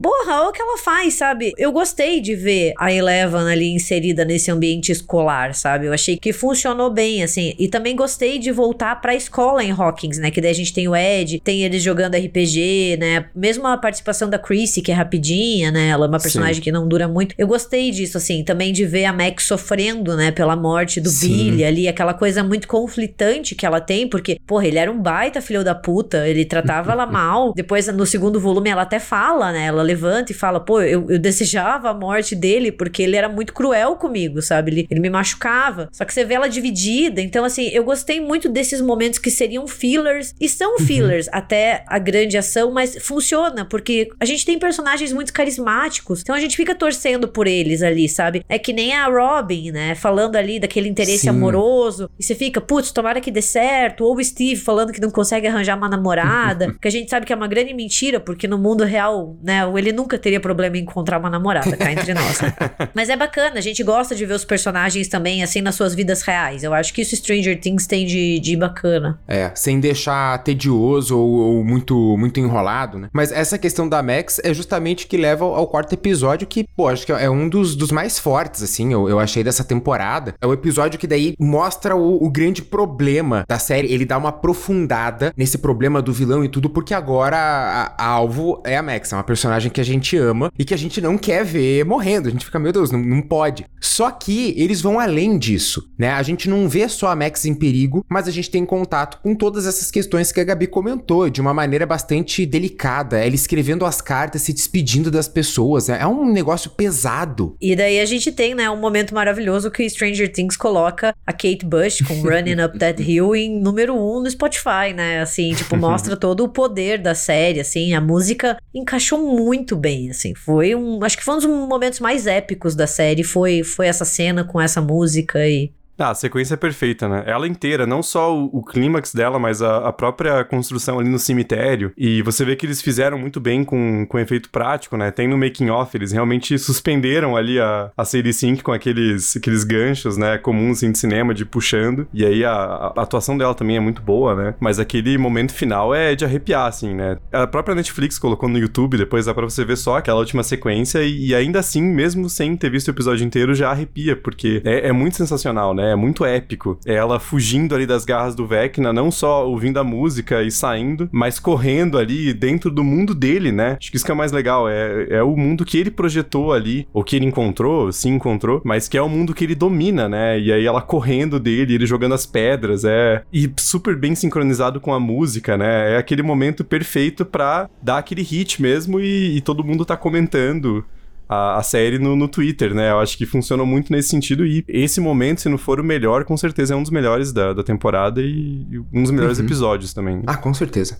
porra, olha o que ela faz, sabe? Eu gostei de ver a Eleven ali inserida nesse ambiente escolar, sabe? Eu achei que funcionou bem, assim. E também gostei de voltar pra escola em Hawkins, né? Que daí a gente tem o Ed, tem eles jogando RPG, né? Mesmo a participação da Chrissy, que é rapidinha, né? Ela é uma personagem Sim. que não dura muito. Eu gostei disso, assim, também de ver a Max sofrendo, né? Pela morte do Sim. Billy ali, aquela coisa muito conflitante que ela tem, porque, porra, ele era um baita filho da puta, ele tratava ela (laughs) mal. Depois, no segundo volume, ela até fala, né? Ela levanta e fala, pô, eu, eu desejava a morte dele porque ele era muito cruel comigo, sabe? Ele, ele me machucava. Só que você vê ela dividida, então então, assim, eu gostei muito desses momentos que seriam fillers, e são uhum. fillers até a grande ação, mas funciona, porque a gente tem personagens muito carismáticos, então a gente fica torcendo por eles ali, sabe? É que nem a Robin, né? Falando ali daquele interesse Sim. amoroso, e você fica, putz, tomara que dê certo, ou o Steve falando que não consegue arranjar uma namorada, (laughs) que a gente sabe que é uma grande mentira, porque no mundo real, né, ele nunca teria problema em encontrar uma namorada, cá entre nós. Né? (laughs) Mas é bacana, a gente gosta de ver os personagens também, assim, nas suas vidas reais. Eu acho que isso Stranger Things tem de, de bacana. É, sem deixar tedioso ou, ou, muito, muito enrolado, né? Mas essa questão da Max é justamente que leva ao, quarto episódio, que, pô, acho que é um dos, dos mais fortes, assim, eu, eu achei dessa temporada. É o episódio que daí mostra o, o grande problema da série. Ele dá uma aprofundada nesse problema do vilão e tudo, porque agora a, a alvo é a Max, é uma personagem que a gente ama e que a gente não quer ver morrendo. A gente fica, meu Deus, não, não pode. Só que eles vão além disso, né? A gente não vê só a Max em perigo, mas a gente tem contato com todas essas questões que a Gabi comentou, de uma maneira bastante delicada. Ela escrevendo as cartas, se despedindo das pessoas. É um negócio pesado. E daí a gente tem, né, um momento maravilhoso que Stranger Things coloca a Kate Bush com (laughs) Running Up That Hill em número um no Spotify, né? Assim, tipo, mostra (laughs) todo o poder da série, assim. A música encaixou muito bem, assim. Foi um. Acho que foi um dos momentos mais épicos da série. Foi, foi essa cena com essa música e ah, a sequência é perfeita, né? Ela inteira, não só o, o clímax dela, mas a, a, própria construção ali no cemitério. E você vê que eles fizeram muito bem com, com efeito prático, né? Tem no making off, eles realmente suspenderam ali a, a série sync com aqueles, aqueles ganchos, né? Comuns assim, de cinema, de puxando. E aí a, a, atuação dela também é muito boa, né? Mas aquele momento final é de arrepiar, assim, né? A própria Netflix colocou no YouTube, depois dá pra você ver só aquela última sequência. E, e ainda assim, mesmo sem ter visto o episódio inteiro, já arrepia, porque é, é muito sensacional, né? É muito épico. É ela fugindo ali das garras do Vecna, não só ouvindo a música e saindo, mas correndo ali dentro do mundo dele, né? Acho que isso que é mais legal. É, é o mundo que ele projetou ali, ou que ele encontrou, se encontrou, mas que é o mundo que ele domina, né? E aí ela correndo dele, ele jogando as pedras, é. E super bem sincronizado com a música, né? É aquele momento perfeito pra dar aquele hit mesmo e, e todo mundo tá comentando a, a série no, no Twitter, né? Eu acho que funcionou muito nesse sentido e esse momento, se não for o melhor, com certeza é um dos melhores da, da temporada e, e um dos melhores uhum. episódios também. Ah, com certeza.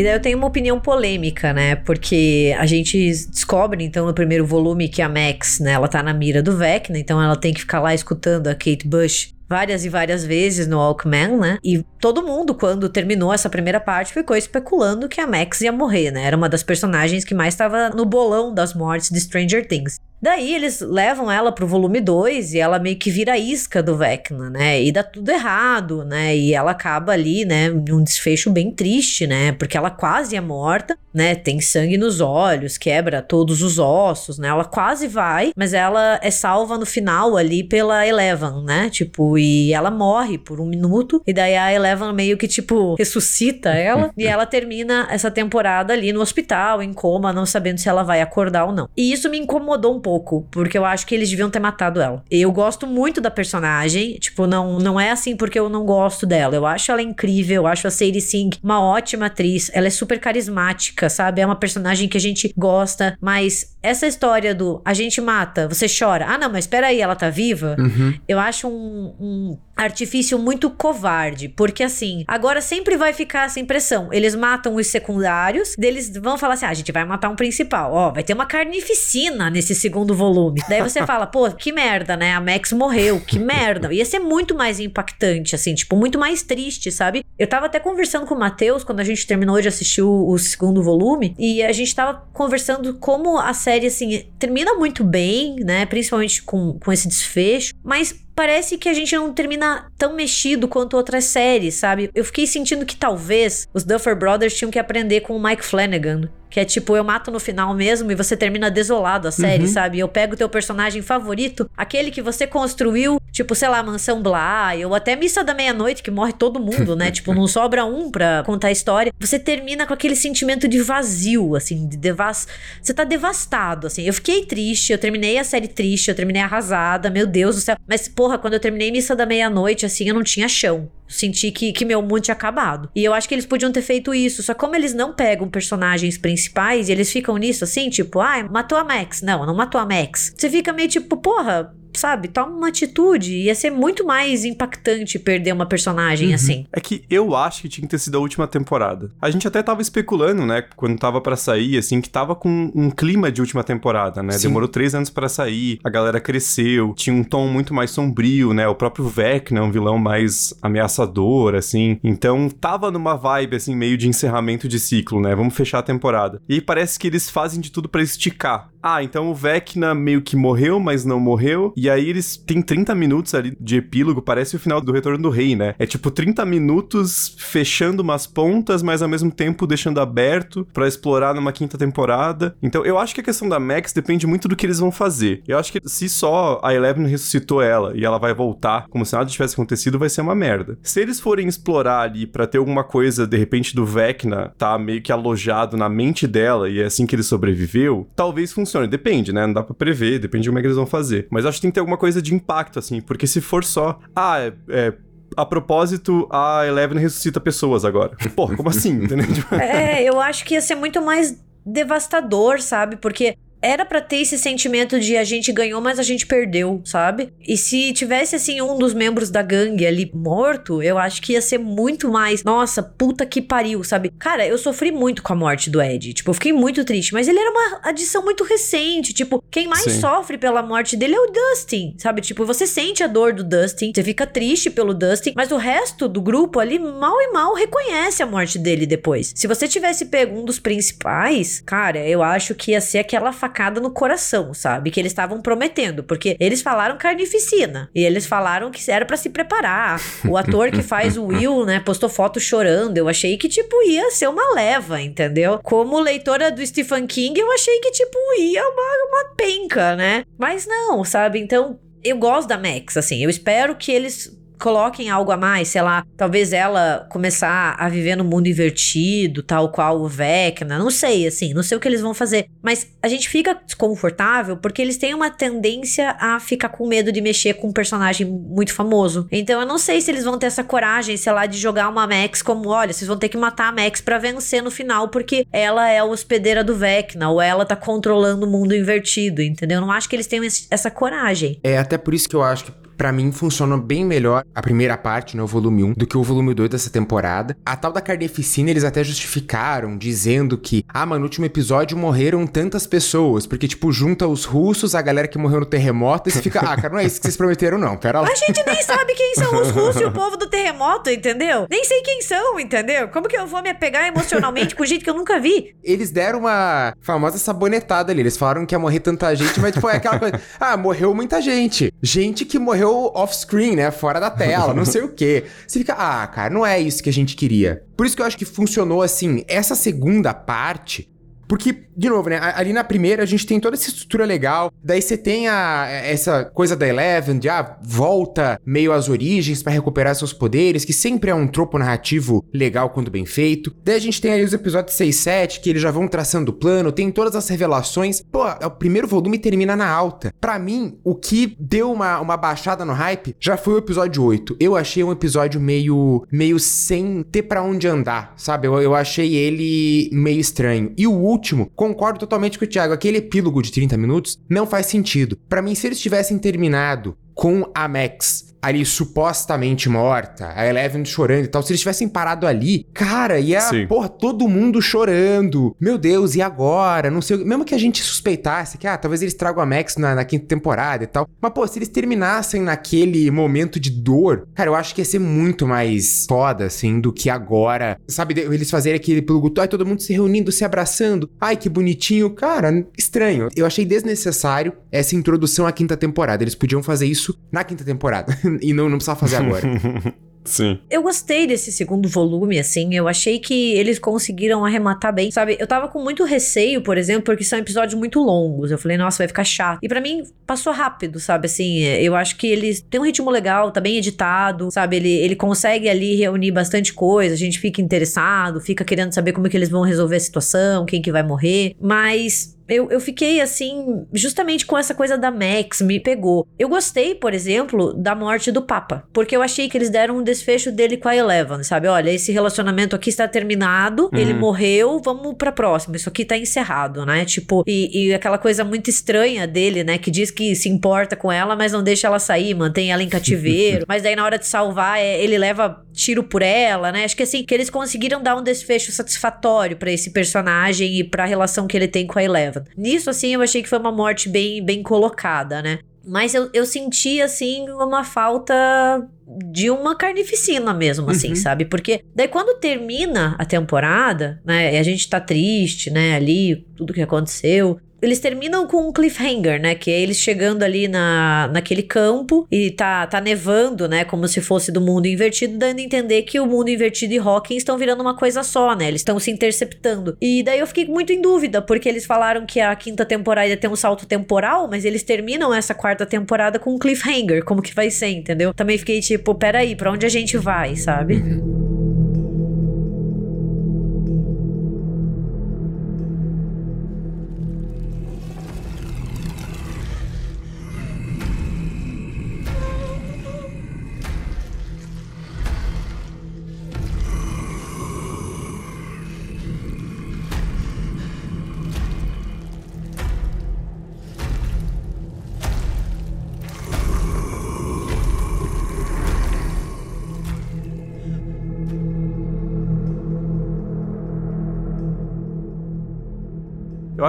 E daí eu tenho uma opinião polêmica, né? Porque a gente descobre, então, no primeiro volume que a Max, né, ela tá na mira do Vecna, então ela tem que ficar lá escutando a Kate Bush várias e várias vezes no Walkman, né? E todo mundo, quando terminou essa primeira parte, ficou especulando que a Max ia morrer, né? Era uma das personagens que mais estava no bolão das mortes de Stranger Things. Daí eles levam ela pro volume 2 e ela meio que vira isca do Vecna, né? E dá tudo errado, né? E ela acaba ali, né, num desfecho bem triste, né? Porque ela quase é morta, né? Tem sangue nos olhos, quebra todos os ossos, né? Ela quase vai, mas ela é salva no final ali pela Eleven, né? Tipo, e ela morre por um minuto e daí a Eleven meio que tipo ressuscita ela e ela termina essa temporada ali no hospital, em coma, não sabendo se ela vai acordar ou não. E isso me incomodou um pouco pouco, porque eu acho que eles deviam ter matado ela. Eu gosto muito da personagem, tipo, não, não é assim porque eu não gosto dela. Eu acho ela incrível, eu acho a Sadie Singh uma ótima atriz, ela é super carismática, sabe? É uma personagem que a gente gosta, mas essa história do a gente mata, você chora. Ah, não, mas espera aí, ela tá viva? Uhum. Eu acho um, um artifício muito covarde, porque assim, agora sempre vai ficar essa impressão. Eles matam os secundários, deles vão falar assim: ah, a gente vai matar um principal. Ó, vai ter uma carnificina nesse segundo volume. Daí você (laughs) fala, pô, que merda, né? A Max morreu, que merda. Ia ser muito mais impactante, assim, tipo, muito mais triste, sabe? Eu tava até conversando com o Matheus quando a gente terminou de assistir o, o segundo volume, e a gente tava conversando como a série, assim, termina muito bem, né? Principalmente com, com esse desfecho, mas parece que a gente não termina tão mexido quanto outras séries, sabe? Eu fiquei sentindo que talvez os Duffer Brothers tinham que aprender com o Mike Flanagan. Que é tipo, eu mato no final mesmo e você termina desolado a série, uhum. sabe? Eu pego o teu personagem favorito, aquele que você construiu, tipo, sei lá, Mansão Bly, ou até Missa da Meia-Noite, que morre todo mundo, né? (laughs) tipo, não sobra um pra contar a história. Você termina com aquele sentimento de vazio, assim, de devas... Você tá devastado, assim. Eu fiquei triste, eu terminei a série triste, eu terminei arrasada, meu Deus do céu. Mas, porra, quando eu terminei Missa da Meia-Noite, assim, eu não tinha chão senti que, que meu mundo tinha acabado. E eu acho que eles podiam ter feito isso. Só como eles não pegam personagens principais e eles ficam nisso assim, tipo, ah, matou a Max. Não, não matou a Max. Você fica meio tipo, porra, sabe, toma uma atitude. Ia ser muito mais impactante perder uma personagem uhum. assim. É que eu acho que tinha que ter sido a última temporada. A gente até tava especulando, né, quando tava para sair, assim, que tava com um clima de última temporada, né? Sim. Demorou três anos para sair, a galera cresceu, tinha um tom muito mais sombrio, né? O próprio Vecna é um vilão mais ameaçador, assim. Então tava numa vibe, assim, meio de encerramento de ciclo, né? Vamos fechar a temporada. E parece que eles fazem de tudo para esticar. Ah, então o Vecna meio que morreu, mas não morreu. E aí eles têm 30 minutos ali de epílogo, parece o final do Retorno do Rei, né? É tipo 30 minutos fechando umas pontas, mas ao mesmo tempo deixando aberto para explorar numa quinta temporada. Então eu acho que a questão da Max depende muito do que eles vão fazer. Eu acho que se só a Eleven ressuscitou ela e ela vai voltar como se nada tivesse acontecido, vai ser uma merda. Se eles forem explorar ali para ter alguma coisa, de repente, do Vecna tá meio que alojado na mente dela e é assim que ele sobreviveu, talvez funcione. Depende, né? Não dá pra prever, depende de como é que eles vão fazer. Mas acho que tem ter alguma coisa de impacto, assim, porque se for só, ah, é, é a propósito, a Eleven ressuscita pessoas agora. Porra, como assim? (laughs) É, eu acho que ia ser muito mais devastador, sabe? Porque era para ter esse sentimento de a gente ganhou, mas a gente perdeu, sabe? E se tivesse assim um dos membros da gangue ali morto, eu acho que ia ser muito mais, nossa, puta que pariu, sabe? Cara, eu sofri muito com a morte do Ed, tipo, eu fiquei muito triste, mas ele era uma adição muito recente, tipo, quem mais Sim. sofre pela morte dele é o Dustin, sabe? Tipo, você sente a dor do Dustin, você fica triste pelo Dustin, mas o resto do grupo ali mal e mal reconhece a morte dele depois. Se você tivesse pego um dos principais, cara, eu acho que ia ser aquela facada no coração, sabe? Que eles estavam prometendo, porque eles falaram carnificina e eles falaram que era para se preparar. O ator que faz o Will, né, postou foto chorando. Eu achei que tipo ia ser uma leva, entendeu? Como leitora do Stephen King, eu achei que tipo ia uma, uma penca, né? Mas não, sabe? Então eu gosto da Max, assim. Eu espero que eles coloquem algo a mais, sei lá, talvez ela começar a viver no mundo invertido, tal qual o Vecna, não sei, assim, não sei o que eles vão fazer. Mas a gente fica desconfortável porque eles têm uma tendência a ficar com medo de mexer com um personagem muito famoso. Então eu não sei se eles vão ter essa coragem, sei lá, de jogar uma Max como, olha, vocês vão ter que matar a Max para vencer no final, porque ela é a hospedeira do Vecna, ou ela tá controlando o mundo invertido, entendeu? Eu não acho que eles tenham essa coragem. É até por isso que eu acho que para mim funciona bem melhor a primeira parte, né, o volume 1, do que o volume 2 dessa temporada. A tal da carneficina eles até justificaram, dizendo que, ah, mano, no último episódio morreram tantas pessoas, porque, tipo, junta os russos, a galera que morreu no terremoto, e você fica, ah, cara, não é isso que vocês prometeram, não, pera lá. A gente nem sabe quem são os russos e o povo do terremoto, entendeu? Nem sei quem são, entendeu? Como que eu vou me apegar emocionalmente com gente que eu nunca vi? Eles deram uma famosa sabonetada ali, eles falaram que ia morrer tanta gente, mas, tipo, é aquela coisa, (laughs) ah, morreu muita gente. Gente que morreu off-screen, né, fora da tela, não sei o quê. Você fica, ah, cara, não é isso que a gente queria. Por isso que eu acho que funcionou assim. Essa segunda parte porque, de novo, né? Ali na primeira a gente tem toda essa estrutura legal. Daí você tem a, essa coisa da Eleven, de ah, volta meio às origens para recuperar seus poderes, que sempre é um tropo narrativo legal quando bem feito. Daí a gente tem ali os episódios 6 e 7, que eles já vão traçando o plano, tem todas as revelações. Pô, é o primeiro volume termina na alta. Para mim, o que deu uma, uma baixada no hype já foi o episódio 8. Eu achei um episódio meio, meio sem ter para onde andar, sabe? Eu, eu achei ele meio estranho. E o último último, concordo totalmente com o Thiago, aquele epílogo de 30 minutos não faz sentido. Para mim, se eles tivessem terminado com a Max ali supostamente morta, a Eleven chorando e tal, se eles tivessem parado ali, cara, ia, Sim. porra, todo mundo chorando. Meu Deus, e agora? Não sei, mesmo que a gente suspeitasse que, ah, talvez eles tragam a Max na, na quinta temporada e tal. Mas, pô, se eles terminassem naquele momento de dor, cara, eu acho que ia ser muito mais foda, assim, do que agora. Sabe, eles fazerem aquele pelo ai, todo mundo se reunindo, se abraçando. Ai, que bonitinho. Cara, estranho. Eu achei desnecessário essa introdução à quinta temporada. Eles podiam fazer isso na quinta temporada. (laughs) e não, não precisava fazer agora. (laughs) Sim. Eu gostei desse segundo volume, assim. Eu achei que eles conseguiram arrematar bem. Sabe, eu tava com muito receio, por exemplo, porque são episódios muito longos. Eu falei, nossa, vai ficar chato. E para mim, passou rápido, sabe? Assim, eu acho que eles têm um ritmo legal, tá bem editado, sabe? Ele, ele consegue ali reunir bastante coisa. A gente fica interessado, fica querendo saber como é que eles vão resolver a situação, quem que vai morrer. Mas eu, eu fiquei assim, justamente com essa coisa da Max, me pegou. Eu gostei, por exemplo, da morte do Papa, porque eu achei que eles deram um desfecho dele com a Eleven, sabe? Olha, esse relacionamento aqui está terminado, uhum. ele morreu, vamos pra próxima, isso aqui tá encerrado, né? Tipo, e, e, aquela coisa muito estranha dele, né? Que diz que se importa com ela, mas não deixa ela sair, mantém ela em (laughs) cativeiro, mas daí na hora de salvar, é, ele leva tiro por ela, né? Acho que assim, que eles conseguiram dar um desfecho satisfatório para esse personagem e pra relação que ele tem com a Eleven. Nisso, assim, eu achei que foi uma morte bem, bem colocada, né? Mas eu, eu senti, assim, uma falta de uma carnificina mesmo, assim, uhum. sabe? Porque daí quando termina a temporada, né? E a gente tá triste, né? Ali, tudo que aconteceu eles terminam com um cliffhanger, né? Que é eles chegando ali na, naquele campo e tá, tá nevando, né? Como se fosse do mundo invertido, dando a entender que o mundo invertido e Hawking estão virando uma coisa só, né? Eles estão se interceptando. E daí eu fiquei muito em dúvida, porque eles falaram que a quinta temporada ia ter um salto temporal, mas eles terminam essa quarta temporada com um cliffhanger. Como que vai ser, entendeu? Também fiquei tipo, peraí, pra onde a gente vai, sabe?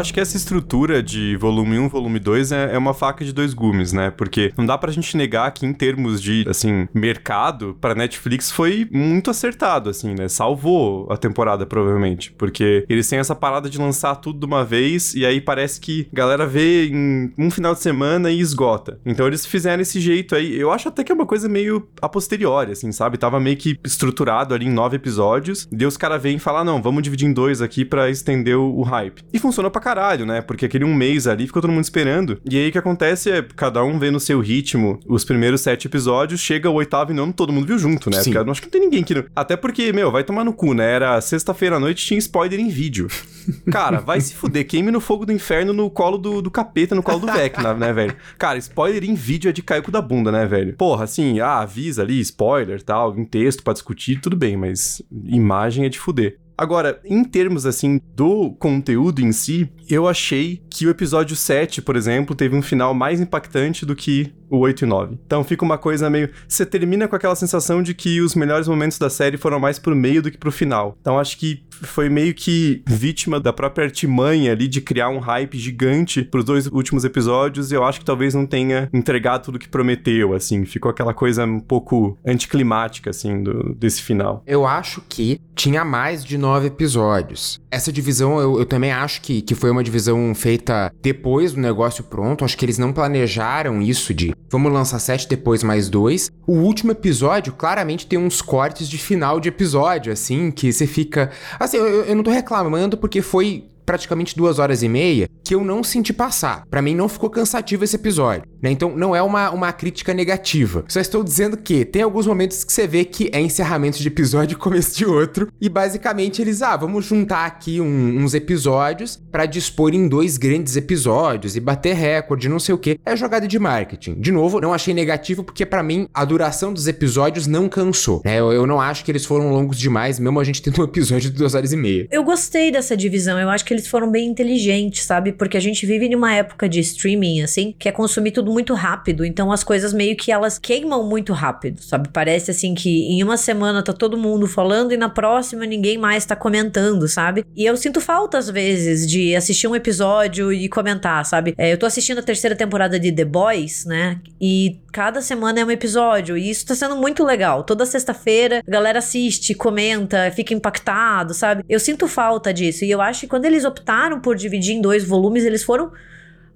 Acho que essa estrutura de volume 1, volume 2 é, é, uma faca de dois gumes, né? Porque não dá pra gente negar que em termos de, assim, mercado, pra Netflix foi muito acertado, assim, né? Salvou a temporada, provavelmente. Porque eles têm essa parada de lançar tudo de uma vez e aí parece que a galera vê em um final de semana e esgota. Então eles fizeram esse jeito aí. Eu acho até que é uma coisa meio a posteriori, assim, sabe? Tava meio que estruturado ali em nove episódios. Deus cara vem e fala: não, vamos dividir em dois aqui para estender o, hype. E funcionou pra pra caralho, né? Porque aquele um mês ali ficou todo mundo esperando. E aí o que acontece é, cada um vê no seu ritmo os primeiros sete episódios, chega o oitavo e nono, todo mundo viu junto, né? Sim. Porque eu acho que não tem ninguém que. Até porque, meu, vai tomar no cu, né? Era sexta-feira à noite tinha spoiler em vídeo. (laughs) Cara, vai se fuder. Queime no fogo do inferno no colo do, do capeta, no colo do Vecna, né, velho? Cara, spoiler em vídeo é de cair com da bunda, né, velho? Porra, assim, ah, avisa ali, spoiler tal, em texto pra discutir, tudo bem, mas imagem é de fuder. Agora, em termos assim do conteúdo em si, eu achei que o episódio 7, por exemplo, teve um final mais impactante do que o 8 e 9. Então fica uma coisa meio. Você termina com aquela sensação de que os melhores momentos da série foram mais pro meio do que pro final. Então acho que foi meio que vítima da própria artimanha ali de criar um hype gigante pros dois últimos episódios. E eu acho que talvez não tenha entregado tudo que prometeu, assim. Ficou aquela coisa um pouco anticlimática, assim, do, desse final. Eu acho que tinha mais de nove episódios. Essa divisão, eu, eu também acho que, que foi uma divisão feita depois do negócio pronto. Acho que eles não planejaram isso de vamos lançar sete depois mais dois. O último episódio claramente tem uns cortes de final de episódio, assim, que você fica. Assim, eu, eu não tô reclamando porque foi praticamente duas horas e meia que eu não senti passar. Para mim não ficou cansativo esse episódio, né? Então não é uma, uma crítica negativa. Só estou dizendo que tem alguns momentos que você vê que é encerramento de episódio e começo de outro. E basicamente eles, ah, vamos juntar aqui um, uns episódios para dispor em dois grandes episódios e bater recorde, não sei o que. É jogada de marketing. De novo, não achei negativo porque para mim a duração dos episódios não cansou, né? Eu, eu não acho que eles foram longos demais, mesmo a gente tendo um episódio de duas horas e meia. Eu gostei dessa divisão. Eu acho que eles foram bem inteligentes, sabe? Porque a gente vive numa época de streaming, assim, que é consumir tudo muito rápido. Então as coisas meio que elas queimam muito rápido, sabe? Parece assim que em uma semana tá todo mundo falando e na próxima ninguém mais tá comentando, sabe? E eu sinto falta às vezes de assistir um episódio e comentar, sabe? É, eu tô assistindo a terceira temporada de The Boys, né? E cada semana é um episódio. E isso tá sendo muito legal. Toda sexta-feira a galera assiste, comenta, fica impactado, sabe? Eu sinto falta disso. E eu acho que quando eles optaram por dividir em dois volumes, eles foram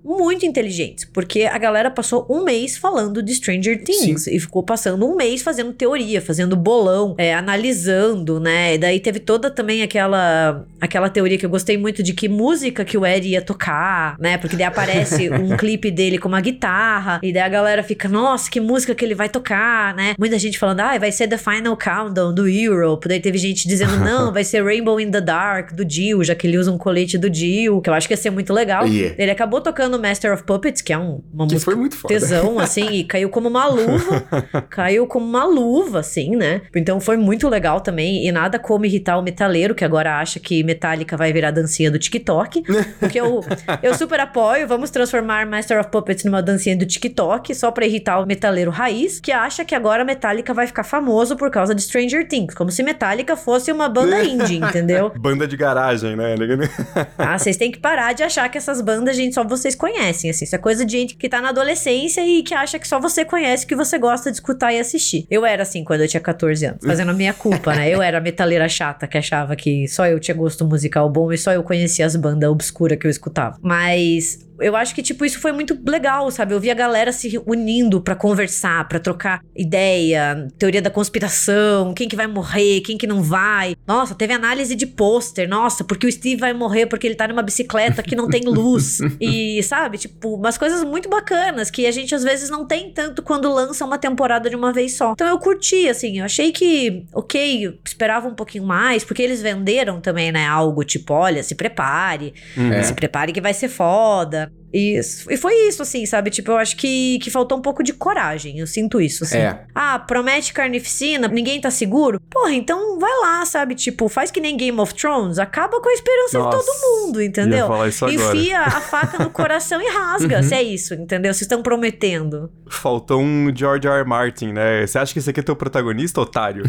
muito inteligentes, porque a galera passou um mês falando de Stranger Things Sim. e ficou passando um mês fazendo teoria, fazendo bolão, é, analisando, né? E daí teve toda também aquela aquela teoria que eu gostei muito de que música que o Ed ia tocar, né? Porque daí aparece (laughs) um clipe dele com uma guitarra e daí a galera fica, nossa, que música que ele vai tocar, né? Muita gente falando, ah, vai ser The Final Countdown do Europe. Daí teve gente dizendo, não, (laughs) vai ser Rainbow in the Dark do Dio, já que ele usa um colete do Dio, que eu acho que ia ser muito legal. Yeah. Ele acabou tocando no Master of Puppets, que é um, uma que música foi muito foda. tesão, assim, e caiu como uma luva. (laughs) caiu como uma luva, assim, né? Então foi muito legal também. E nada como irritar o metaleiro, que agora acha que Metallica vai virar dancinha do TikTok. (laughs) Porque eu, eu super apoio. Vamos transformar Master of Puppets numa dancinha do TikTok, só pra irritar o metaleiro raiz, que acha que agora Metallica vai ficar famoso por causa de Stranger Things. Como se Metallica fosse uma banda (laughs) indie, entendeu? Banda de garagem, né? ah, vocês têm que parar de achar que essas bandas, gente, só vocês conhecem, assim. Isso é coisa de gente que tá na adolescência e que acha que só você conhece, que você gosta de escutar e assistir. Eu era assim quando eu tinha 14 anos, fazendo a minha culpa, né? Eu era metaleira chata que achava que só eu tinha gosto musical bom e só eu conhecia as bandas obscuras que eu escutava. Mas eu acho que, tipo, isso foi muito legal, sabe? Eu vi a galera se unindo para conversar, para trocar ideia, teoria da conspiração, quem que vai morrer, quem que não vai. Nossa, teve análise de pôster, nossa, porque o Steve vai morrer porque ele tá numa bicicleta que não tem luz. (laughs) e, sabe, tipo, umas coisas muito bacanas que a gente às vezes não tem tanto quando lança uma temporada de uma vez só. Então eu curti, assim, eu achei que, ok, esperava um pouquinho mais, porque eles venderam também, né, algo tipo, olha, se prepare, é. se prepare que vai ser foda. Миллер E, e foi isso, assim, sabe? Tipo, eu acho que, que faltou um pouco de coragem. Eu sinto isso, assim. É. Ah, promete carnificina, ninguém tá seguro? Porra, então vai lá, sabe? Tipo, faz que nem Game of Thrones, acaba com a esperança Nossa, de todo mundo, entendeu? Enfia a faca no coração e rasga, uhum. se é isso, entendeu? Vocês estão prometendo. Faltou um George R. R. Martin, né? Você acha que esse aqui é teu protagonista, otário?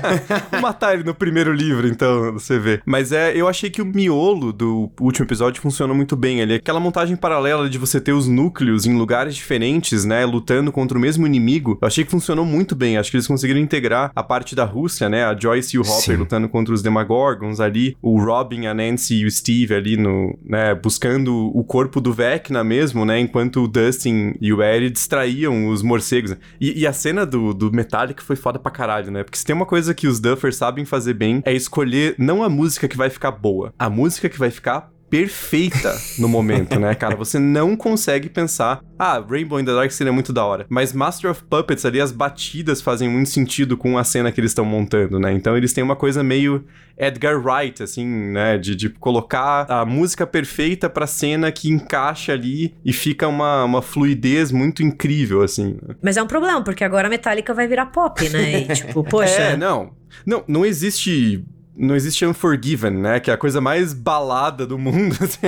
(laughs) Matar ele no primeiro livro, então, você vê. Mas é, eu achei que o miolo do último episódio funcionou muito bem ali. Aquela montagem paralela paralela de você ter os núcleos em lugares diferentes, né, lutando contra o mesmo inimigo, eu achei que funcionou muito bem. Acho que eles conseguiram integrar a parte da Rússia, né, a Joyce e o Hopper Sim. lutando contra os Demagorgons ali, o Robin, a Nancy e o Steve ali no, né, buscando o corpo do Vecna mesmo, né, enquanto o Dustin e o Eri distraíam os morcegos. E, e a cena do, do Metallic foi foda pra caralho, né, porque se tem uma coisa que os Duffers sabem fazer bem é escolher não a música que vai ficar boa, a música que vai ficar perfeita no momento, né, cara? Você não consegue pensar, ah, Rainbow in the Dark seria muito da hora. Mas Master of Puppets ali, as batidas fazem muito sentido com a cena que eles estão montando, né? Então eles têm uma coisa meio Edgar Wright, assim, né? De, de colocar a música perfeita pra cena que encaixa ali e fica uma, uma fluidez muito incrível, assim. Né? Mas é um problema, porque agora a Metallica vai virar pop, né? E, tipo, (laughs) poxa. É, não. Não, não existe não existe Unforgiven, né? Que é a coisa mais balada do mundo. (laughs) Assim.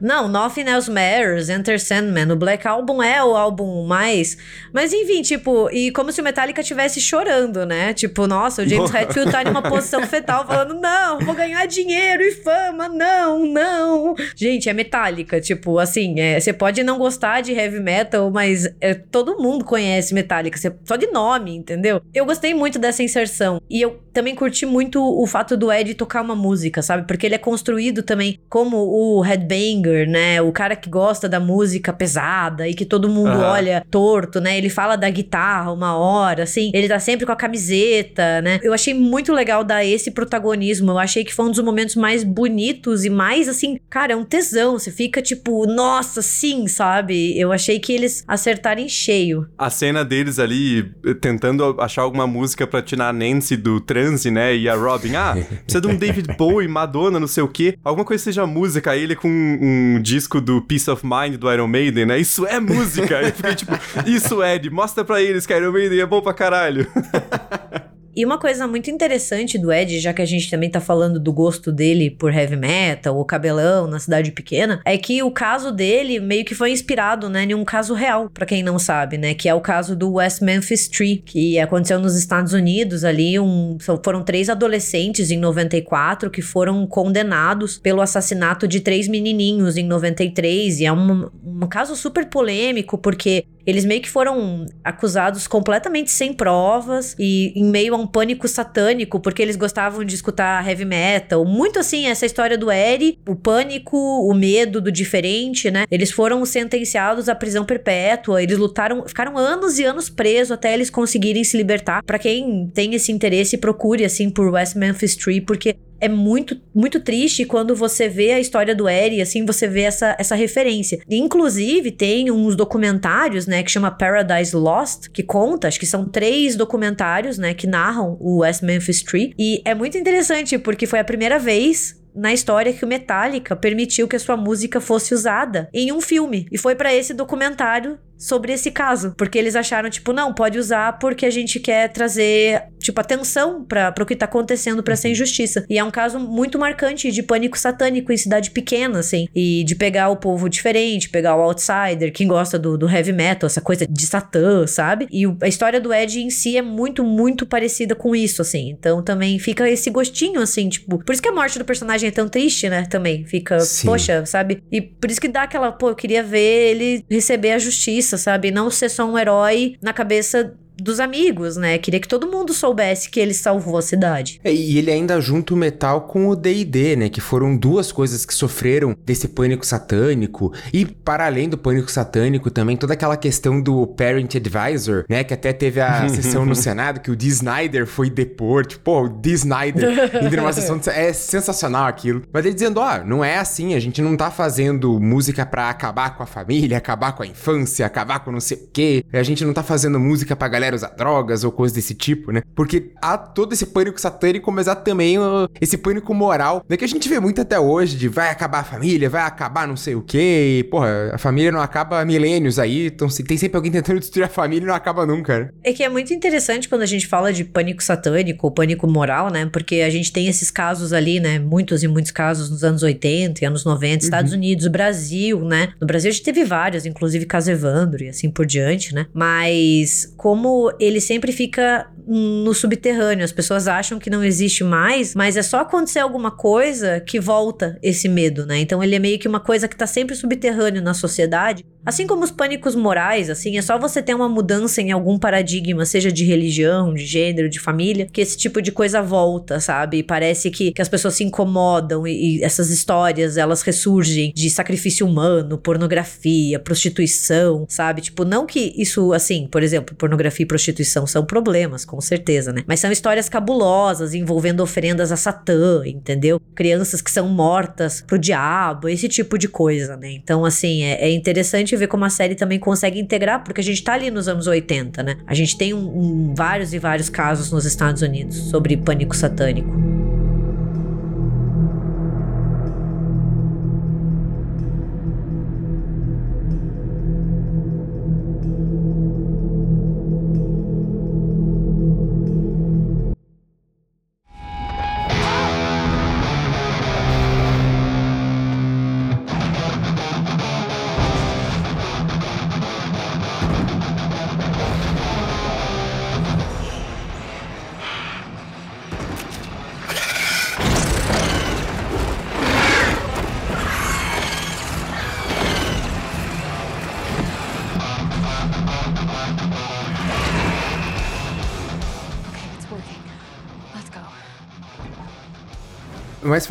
não, Nothing Else Matters, Enter Sandman, o Black Album é o álbum mais... Mas enfim, tipo, e como se o Metallica estivesse chorando, né? Tipo, nossa, o James Hetfield tá em uma posição fetal falando, não, vou ganhar dinheiro e fama, não, não. Gente, é Metallica, tipo, assim, é, você pode não gostar de heavy metal, mas é, todo mundo conhece Metallica, você, só de nome, entendeu? Eu gostei muito dessa inserção. E eu também curti muito o fato do Ed tocar uma música, sabe? Porque ele é construído também como o headbanger, né? O cara que gosta da música pesada e que todo mundo uhum. olha torto, né? Ele fala da guitarra uma hora, assim. Ele tá sempre com a camiseta, né? Eu achei muito legal dar esse protagonismo. Eu achei que foi um dos momentos mais bonitos e mais, assim, cara, é um tesão. Você fica tipo, nossa, sim, sabe? Eu achei que eles acertaram em cheio. A cena deles ali tentando achar alguma música para tirar a Nancy do transe, né? E a Robin, ah, (laughs) precisa de um David Bowie, Madonna, não sei o quê. Alguma coisa seja música. Ele com um, disco do Peace of Mind do Iron Maiden, né? Isso é música. Eu fiquei tipo, isso, Ed, mostra pra eles que Iron Maiden é bom pra caralho. (laughs) E uma coisa muito interessante do Ed, já que a gente também tá falando do gosto dele por heavy metal, o cabelão na cidade pequena, é que o caso dele meio que foi inspirado, né, em um caso real, para quem não sabe, né, que é o caso do West Memphis Tree, que aconteceu nos Estados Unidos ali, um, foram três adolescentes em 94 que foram condenados pelo assassinato de três menininhos em 93, e é um, um caso super polêmico, porque eles meio que foram acusados completamente sem provas e em meio a um pânico satânico, porque eles gostavam de escutar heavy metal. Muito assim, essa história do Eri, o pânico, o medo do diferente, né? Eles foram sentenciados à prisão perpétua, eles lutaram, ficaram anos e anos presos até eles conseguirem se libertar. Para quem tem esse interesse, procure assim por West Memphis Tree, porque é muito, muito triste quando você vê a história do Eri, assim, você vê essa, essa referência. Inclusive, tem uns documentários, né, que chama Paradise Lost, que conta, acho que são três documentários, né, que narram o West Memphis Tree. E é muito interessante, porque foi a primeira vez na história que o Metallica permitiu que a sua música fosse usada em um filme. E foi para esse documentário sobre esse caso, porque eles acharam tipo, não, pode usar porque a gente quer trazer tipo atenção para o que tá acontecendo para essa uhum. injustiça. E é um caso muito marcante de pânico satânico em cidade pequena, assim, e de pegar o povo diferente, pegar o outsider, quem gosta do, do heavy metal, essa coisa de satã, sabe? E o, a história do Ed em si é muito, muito parecida com isso, assim. Então também fica esse gostinho, assim, tipo, por isso que a morte do personagem é tão triste, né? Também fica, Sim. poxa, sabe? E por isso que dá aquela, pô, eu queria ver ele receber a justiça sabe? Não ser só um herói na cabeça dos amigos, né? Queria que todo mundo soubesse que ele salvou a cidade. É, e ele ainda junta o metal com o D&D, né? Que foram duas coisas que sofreram desse pânico satânico. E para além do pânico satânico, também toda aquela questão do Parent Advisor, né? Que até teve a (laughs) sessão no Senado que o Dee Snyder foi depor. Tipo, pô, o Dee Snyder (laughs) indo numa sessão... De... É sensacional aquilo. Mas ele dizendo, ó, oh, não é assim. A gente não tá fazendo música para acabar com a família, acabar com a infância, acabar com não sei o quê. A gente não tá fazendo música pra galera usar drogas ou coisas desse tipo, né? Porque há todo esse pânico satânico, mas há também uh, esse pânico moral, né? Que a gente vê muito até hoje, de vai acabar a família, vai acabar não sei o quê, e, porra, a família não acaba há milênios aí, então tem sempre alguém (laughs) tentando destruir a família e não acaba nunca, né? É que é muito interessante quando a gente fala de pânico satânico ou pânico moral, né? Porque a gente tem esses casos ali, né? Muitos e muitos casos nos anos 80 e anos 90, uhum. Estados Unidos, Brasil, né? No Brasil a gente teve vários, inclusive caso Evandro e assim por diante, né? Mas como ele sempre fica no subterrâneo. As pessoas acham que não existe mais, mas é só acontecer alguma coisa que volta esse medo, né? Então ele é meio que uma coisa que tá sempre subterrâneo na sociedade. Assim como os pânicos morais, assim, é só você ter uma mudança em algum paradigma, seja de religião, de gênero, de família, que esse tipo de coisa volta, sabe? E parece que, que as pessoas se incomodam e, e essas histórias, elas ressurgem de sacrifício humano, pornografia, prostituição, sabe? Tipo, não que isso, assim, por exemplo, pornografia e prostituição são problemas, com certeza, né? Mas são histórias cabulosas envolvendo oferendas a Satã, entendeu? Crianças que são mortas pro diabo, esse tipo de coisa, né? Então, assim, é, é interessante ver como a série também consegue integrar, porque a gente tá ali nos anos 80, né? A gente tem um, um, vários e vários casos nos Estados Unidos sobre pânico satânico.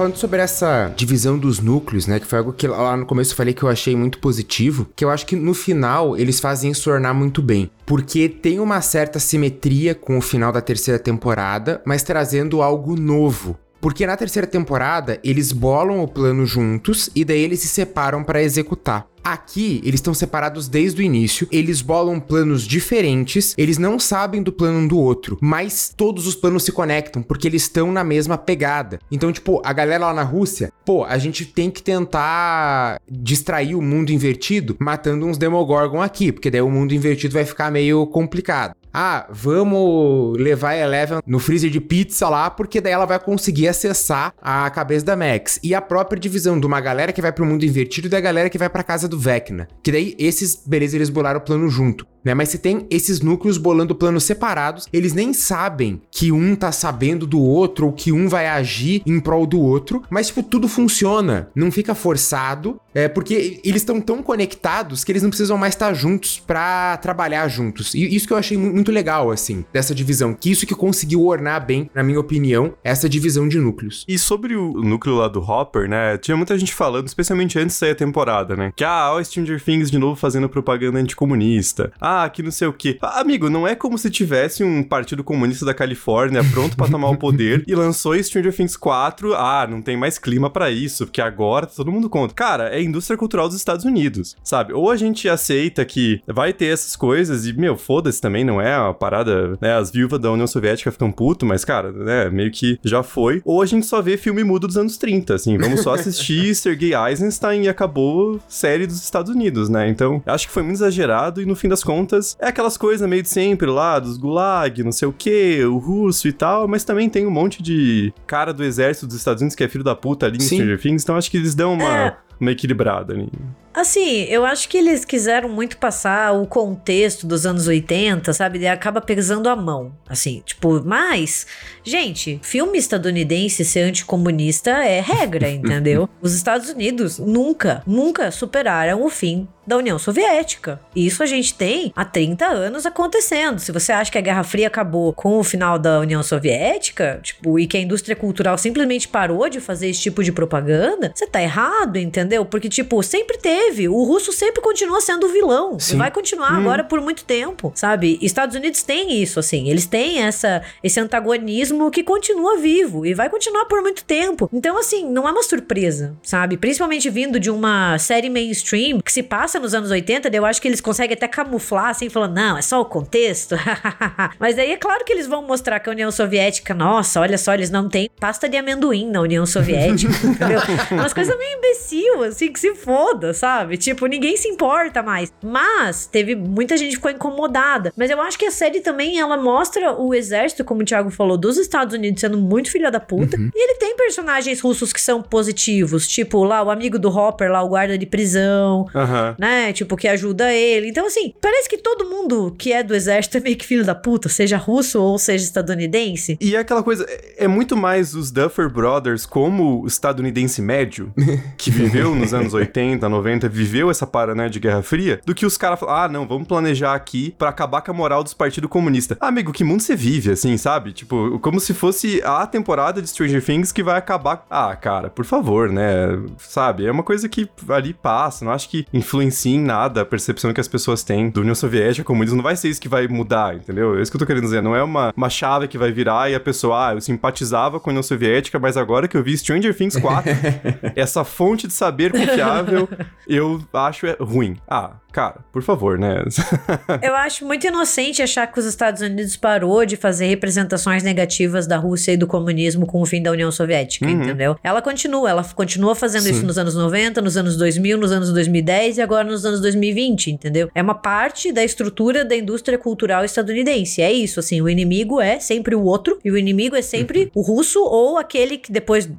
Falando sobre essa divisão dos núcleos, né? Que foi algo que lá no começo eu falei que eu achei muito positivo. Que eu acho que no final eles fazem isso tornar muito bem. Porque tem uma certa simetria com o final da terceira temporada, mas trazendo algo novo. Porque na terceira temporada eles bolam o plano juntos e daí eles se separam para executar. Aqui, eles estão separados desde o início, eles bolam planos diferentes, eles não sabem do plano um do outro, mas todos os planos se conectam porque eles estão na mesma pegada. Então, tipo, a galera lá na Rússia, pô, a gente tem que tentar distrair o mundo invertido matando uns Demogorgon aqui, porque daí o mundo invertido vai ficar meio complicado. Ah, vamos levar a Eleven no freezer de pizza lá, porque daí ela vai conseguir acessar a cabeça da Max. E a própria divisão de uma galera que vai pro mundo invertido e da galera que vai pra casa do Vecna. Que daí esses, beleza, eles bolaram o plano junto. Né? Mas se tem esses núcleos bolando planos separados, eles nem sabem que um tá sabendo do outro ou que um vai agir em prol do outro, mas tipo, tudo funciona, não fica forçado, é porque eles estão tão conectados que eles não precisam mais estar juntos para trabalhar juntos. E isso que eu achei muito legal assim, dessa divisão, que isso que conseguiu ornar bem, na minha opinião, essa divisão de núcleos. E sobre o núcleo lá do Hopper, né? Tinha muita gente falando, especialmente antes de sair a temporada, né? Que ah, o Stranger Things de novo fazendo propaganda anticomunista. Ah, ah, que não sei o quê. Amigo, não é como se tivesse um partido comunista da Califórnia pronto para tomar o poder (laughs) e lançou Stranger Things 4. Ah, não tem mais clima para isso, porque agora tá todo mundo contra. Cara, é a indústria cultural dos Estados Unidos, sabe? Ou a gente aceita que vai ter essas coisas e, meu, foda-se também, não é uma parada, né? As viúvas da União Soviética ficam puto, mas, cara, né, meio que já foi. Ou a gente só vê filme mudo dos anos 30, assim, vamos só assistir (laughs) Sergei Eisenstein e acabou série dos Estados Unidos, né? Então, acho que foi muito exagerado e no fim das contas é aquelas coisas meio de sempre lá, dos gulag, não sei o que, o russo e tal, mas também tem um monte de cara do exército dos Estados Unidos que é filho da puta ali em Sim. Stranger Things, então acho que eles dão uma, é. Uma equilibrada ali. Assim, eu acho que eles quiseram muito passar o contexto dos anos 80, sabe? E acaba pesando a mão, assim, tipo, mas, gente, filme estadunidense ser anticomunista é regra, (laughs) entendeu? Os Estados Unidos nunca, nunca superaram o fim da União Soviética. Isso a gente tem há 30 anos acontecendo. Se você acha que a Guerra Fria acabou com o final da União Soviética, tipo, e que a indústria cultural simplesmente parou de fazer esse tipo de propaganda, você tá errado, entendeu? Porque, tipo, sempre teve teve. O russo sempre continua sendo o vilão. Sim. E vai continuar hum. agora por muito tempo, sabe? Estados Unidos tem isso, assim. Eles têm essa, esse antagonismo que continua vivo e vai continuar por muito tempo. Então, assim, não é uma surpresa, sabe? Principalmente vindo de uma série mainstream que se passa nos anos 80, eu acho que eles conseguem até camuflar, assim, falando, não, é só o contexto. (laughs) Mas aí é claro que eles vão mostrar que a União Soviética, nossa, olha só, eles não têm pasta de amendoim na União Soviética, (laughs) entendeu? Umas coisas meio imbecil, assim, que se foda, sabe? Sabe? Tipo, ninguém se importa mais. Mas teve muita gente que ficou incomodada. Mas eu acho que a série também ela mostra o exército, como o Thiago falou, dos Estados Unidos sendo muito filha da puta. Uhum. E ele tem personagens russos que são positivos, tipo lá o amigo do Hopper, lá o guarda de prisão, uhum. né? Tipo que ajuda ele. Então assim, parece que todo mundo que é do exército (laughs) é meio que filho da puta, seja russo ou seja estadunidense. E é aquela coisa, é muito mais os Duffer Brothers como o estadunidense médio (laughs) que viveu nos anos 80, 90 viveu essa para, né, de Guerra Fria, do que os caras falam, ah, não, vamos planejar aqui para acabar com a moral dos partidos comunistas. Ah, amigo, que mundo você vive, assim, sabe? Tipo, como se fosse a temporada de Stranger Things que vai acabar. Ah, cara, por favor, né? Sabe? É uma coisa que ali passa, não acho que influencia em nada a percepção que as pessoas têm da União Soviética, comunismo, não vai ser isso que vai mudar, entendeu? É isso que eu tô querendo dizer, não é uma, uma chave que vai virar e a pessoa, ah, eu simpatizava com a União Soviética, mas agora que eu vi Stranger Things 4, (laughs) essa fonte de saber confiável, eu acho é ruim. Ah, cara, por favor, né? (laughs) eu acho muito inocente achar que os Estados Unidos parou de fazer representações negativas da Rússia e do comunismo com o fim da União Soviética, uhum. entendeu? Ela continua, ela continua fazendo Sim. isso nos anos 90, nos anos 2000, nos anos 2010 e agora nos anos 2020, entendeu? É uma parte da estrutura da indústria cultural estadunidense. É isso, assim, o inimigo é sempre o outro e o inimigo é sempre uhum. o russo ou aquele que depois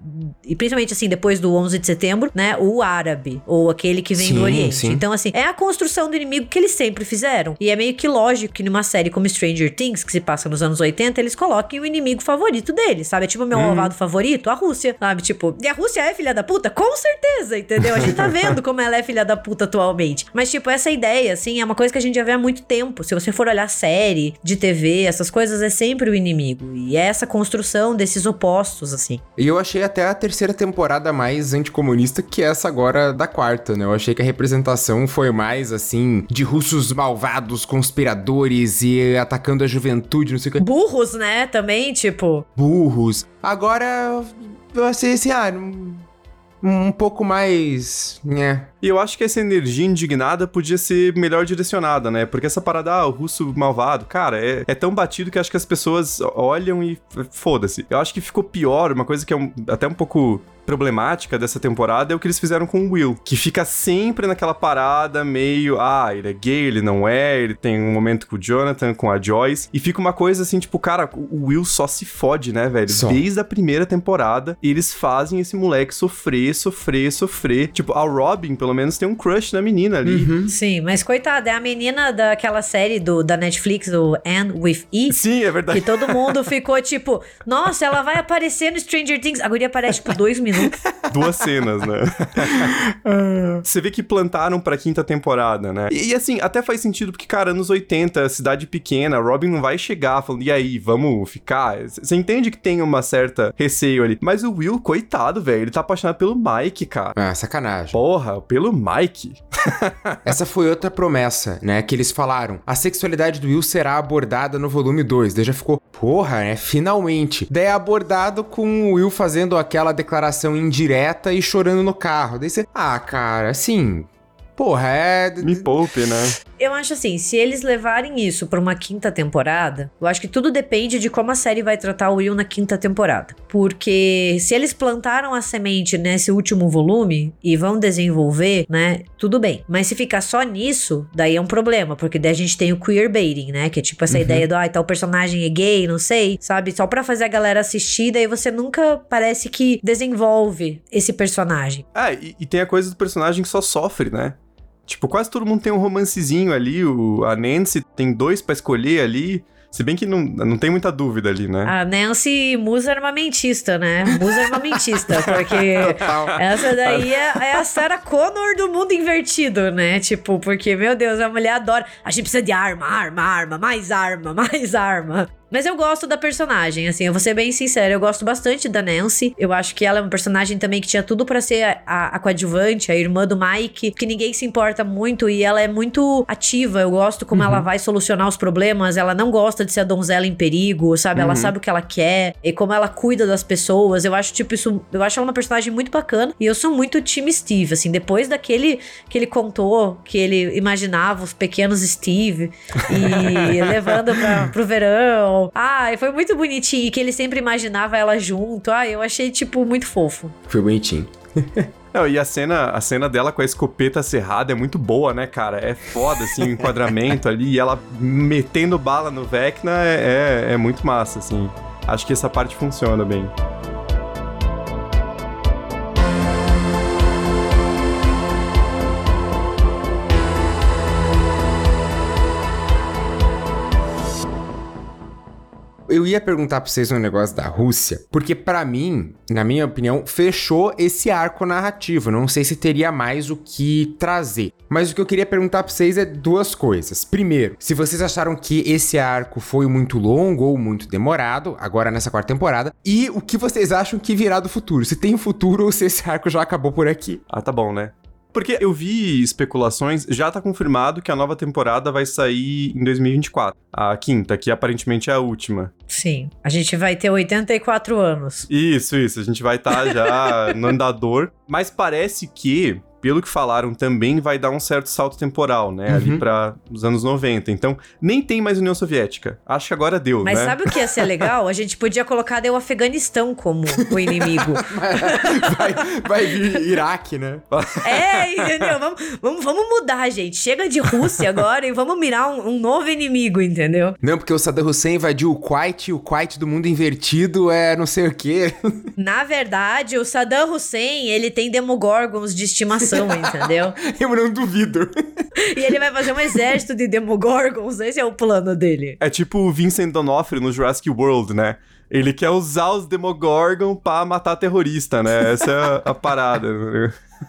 e principalmente assim, depois do 11 de setembro, né, o árabe ou aquele que vem sim, do Oriente. Sim. Então, assim, é a construção do inimigo que eles sempre fizeram. E é meio que lógico que numa série como Stranger Things, que se passa nos anos 80, eles coloquem o inimigo favorito deles, sabe? É tipo o meu malvado favorito, a Rússia, sabe? Tipo, e a Rússia é filha da puta? Com certeza, entendeu? A gente tá (laughs) vendo como ela é filha da puta atualmente. Mas, tipo, essa ideia, assim, é uma coisa que a gente já vê há muito tempo. Se você for olhar série de TV, essas coisas é sempre o inimigo. E é essa construção desses opostos, assim. E eu achei até a terceira temporada mais anticomunista que essa agora da quarta, né? Eu achei que a representação foi mais, assim, de russos malvados, conspiradores e atacando a juventude, não sei o que. Burros, né? Também, tipo. Burros. Agora, eu achei assim, ah, um, um pouco mais. né? E eu acho que essa energia indignada podia ser melhor direcionada, né? Porque essa parada, ah, o russo malvado, cara, é, é tão batido que acho que as pessoas olham e foda-se. Eu acho que ficou pior, uma coisa que é um- até um pouco problemática dessa temporada é o que eles fizeram com o Will, que fica sempre naquela parada meio, ah, ele é gay, ele não é, ele tem um momento com o Jonathan, com a Joyce, e fica uma coisa assim, tipo, cara, o Will só se fode, né, velho? Só. Desde a primeira temporada, eles fazem esse moleque sofrer, sofrer, sofrer. Tipo, a Robin, pelo menos, tem um crush na menina ali. Uhum. Sim, mas coitada, é a menina daquela série do, da Netflix, o Anne with E. Sim, é verdade. Que todo mundo ficou tipo, nossa, ela vai aparecer no Stranger Things. A guria aparece, tipo, dois minutos. Duas cenas, né? (laughs) Você vê que plantaram pra quinta temporada, né? E, e, assim, até faz sentido porque, cara, anos 80, cidade pequena, Robin não vai chegar falando, e aí, vamos ficar? Você entende que tem uma certa receio ali. Mas o Will, coitado, velho, ele tá apaixonado pelo Mike, cara. Ah, sacanagem. Porra, pelo Mike. (laughs) Essa foi outra promessa, né? Que eles falaram. A sexualidade do Will será abordada no volume 2. Daí já ficou, porra, né? Finalmente. Daí é abordado com o Will fazendo aquela declaração indireta e chorando no carro. Daí você, ah, cara, assim. Porra, é. Me poupe, né? Eu acho assim, se eles levarem isso pra uma quinta temporada, eu acho que tudo depende de como a série vai tratar o Will na quinta temporada. Porque se eles plantaram a semente nesse último volume e vão desenvolver, né, tudo bem. Mas se ficar só nisso, daí é um problema, porque daí a gente tem o queerbaiting, né, que é tipo essa ideia do, ah, tal personagem é gay, não sei, sabe? Só pra fazer a galera assistir, daí você nunca parece que desenvolve esse personagem. Ah, e, e tem a coisa do personagem que só sofre, né? Tipo, quase todo mundo tem um romancezinho ali, o, a Nancy tem dois pra escolher ali. Se bem que não, não tem muita dúvida ali, né? A Nancy musa armamentista, né? Musa armamentista, (laughs) porque essa daí é, é a Sarah Connor do mundo invertido, né? Tipo, porque, meu Deus, a mulher adora. A gente precisa de arma, arma, arma, mais arma, mais arma. Mas eu gosto da personagem, assim, eu vou ser bem sincera, eu gosto bastante da Nancy. Eu acho que ela é uma personagem também que tinha tudo pra ser a, a, a coadjuvante, a irmã do Mike, que ninguém se importa muito e ela é muito ativa. Eu gosto como ela vai solucionar os problemas, ela não gosta de ser a donzela em perigo, sabe? Ela sabe o que ela quer e como ela cuida das pessoas. Eu acho, tipo, isso. Eu acho ela uma personagem muito bacana e eu sou muito time Steve, assim, depois daquele que ele contou, que ele imaginava os pequenos Steve e (laughs) levando pra, pro verão. Ai, foi muito bonitinho. E que ele sempre imaginava ela junto. Ai, eu achei, tipo, muito fofo. Foi bonitinho. (laughs) Não, e a cena, a cena dela com a escopeta cerrada é muito boa, né, cara? É foda, assim, o (laughs) enquadramento ali, e ela metendo bala no Vecna é, é, é muito massa, assim. Acho que essa parte funciona bem. Eu ia perguntar pra vocês um negócio da Rússia, porque pra mim, na minha opinião, fechou esse arco narrativo. Não sei se teria mais o que trazer. Mas o que eu queria perguntar pra vocês é duas coisas. Primeiro, se vocês acharam que esse arco foi muito longo ou muito demorado, agora nessa quarta temporada, e o que vocês acham que virá do futuro? Se tem futuro ou se esse arco já acabou por aqui? Ah, tá bom, né? Porque eu vi especulações, já tá confirmado que a nova temporada vai sair em 2024. A quinta, que aparentemente é a última. Sim. A gente vai ter 84 anos. Isso, isso. A gente vai estar já (laughs) no andador. Mas parece que, pelo que falaram, também vai dar um certo salto temporal, né? Ali Uhum. para os anos 90. Então, nem tem mais União Soviética. Acho que agora deu, Mas né? sabe o que ia ser legal? A gente podia colocar daí o Afeganistão como o inimigo. (laughs) vai, vai vir Iraque, né? É, entendeu? Vamos, vamos, vamos mudar, gente. Chega de Rússia agora e vamos mirar um, um novo inimigo, entendeu? Não, porque o Saddam Hussein invadiu o Kuwait, e o Kuwait do mundo invertido é não sei o quê. Na verdade, o Saddam Hussein, ele tem demogorgons de estimação. População, entendeu? (laughs) Eu não duvido. E ele vai fazer um exército de Demogorgons, esse é o plano dele. É tipo o Vincent D'Onofrio no Jurassic World, né? Ele quer usar os Demogorgon pra matar terrorista, né? Essa é a parada.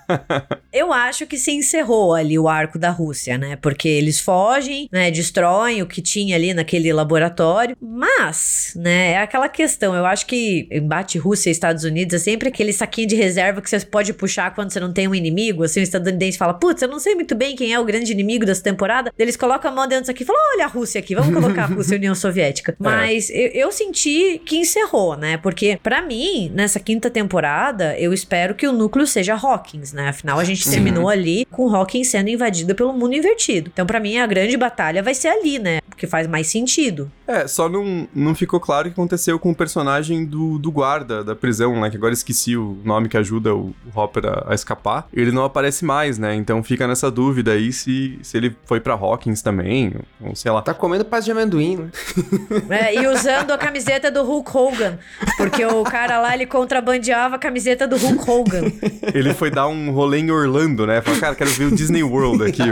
(laughs) Eu acho que se encerrou ali o arco da Rússia, né? Porque eles fogem, né? Destroem o que tinha ali naquele laboratório. Mas, né? É aquela questão. Eu acho que embate Rússia e Estados Unidos é sempre aquele saquinho de reserva que você pode puxar quando você não tem um inimigo. Assim, o estadunidense fala: Putz, eu não sei muito bem quem é o grande inimigo dessa temporada. Eles colocam a mão dentro disso aqui e falam: Olha a Rússia aqui, vamos colocar a (laughs) Rússia e a União Soviética. Mas é. eu, eu senti que encerrou, né? Porque, para mim, nessa quinta temporada, eu espero que o núcleo seja Hawkins né? Afinal, a gente terminou ali com Hawkins sendo invadido pelo mundo invertido. Então, para mim, a grande batalha vai ser ali, né? Porque faz mais sentido. É, só não, não ficou claro o que aconteceu com o personagem do, do guarda da prisão, né? Que agora esqueci o nome que ajuda o, o Hopper a, a, escapar. Ele não aparece mais, né? Então fica nessa dúvida aí se, se ele foi pra Hawkins também, ou sei lá. Tá comendo paz de amendoim, né? É, e usando a camiseta do Hulk Hogan. Porque o cara lá, ele contrabandeava a camiseta do Hulk Hogan. Ele foi dar um rolê em Orlando, né? Falou, cara, quero ver o Disney World aqui.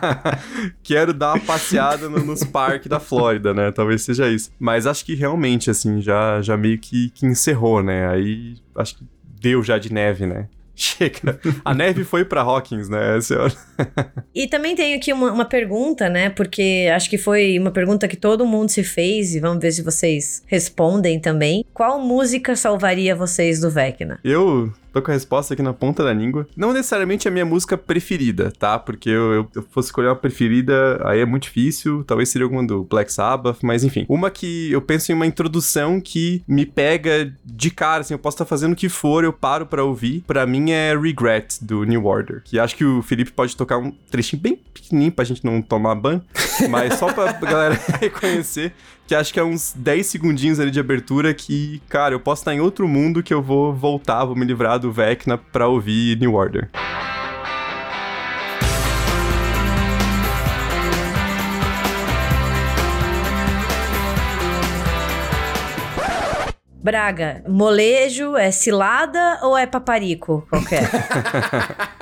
(laughs) quero dar uma passeada no, nos parques da Flórida, né? Talvez seja isso. Mas acho que realmente, assim, já, já meio que, que encerrou, né? Aí acho que deu já de neve, né? (laughs) Chega. A neve foi para Hawkins, né, senhora? e também tenho aqui uma, uma, pergunta, né? Porque acho que foi uma pergunta que todo mundo se fez e vamos ver se vocês respondem também. Qual música salvaria vocês do Vecna? Eu Tô com a resposta aqui na ponta da língua. Não necessariamente a minha música preferida, tá? Porque eu, eu, eu fosse escolher uma preferida, aí é muito difícil. Talvez seria alguma do Black Sabbath, mas enfim. Uma que eu penso em uma introdução que me pega de cara, assim, eu posso estar tá fazendo o que for, eu paro para ouvir. Para mim é Regret, do New Order. Que acho que o Felipe pode tocar um trechinho bem pequenininho pra gente não tomar ban, mas só pra (laughs) galera reconhecer que acho que é uns 10 segundinhos ali de abertura que, cara, eu posso estar em outro mundo que eu vou voltar, vou me livrar do Vecna pra ouvir New Order. Braga, molejo é cilada ou é paparico qualquer? (laughs)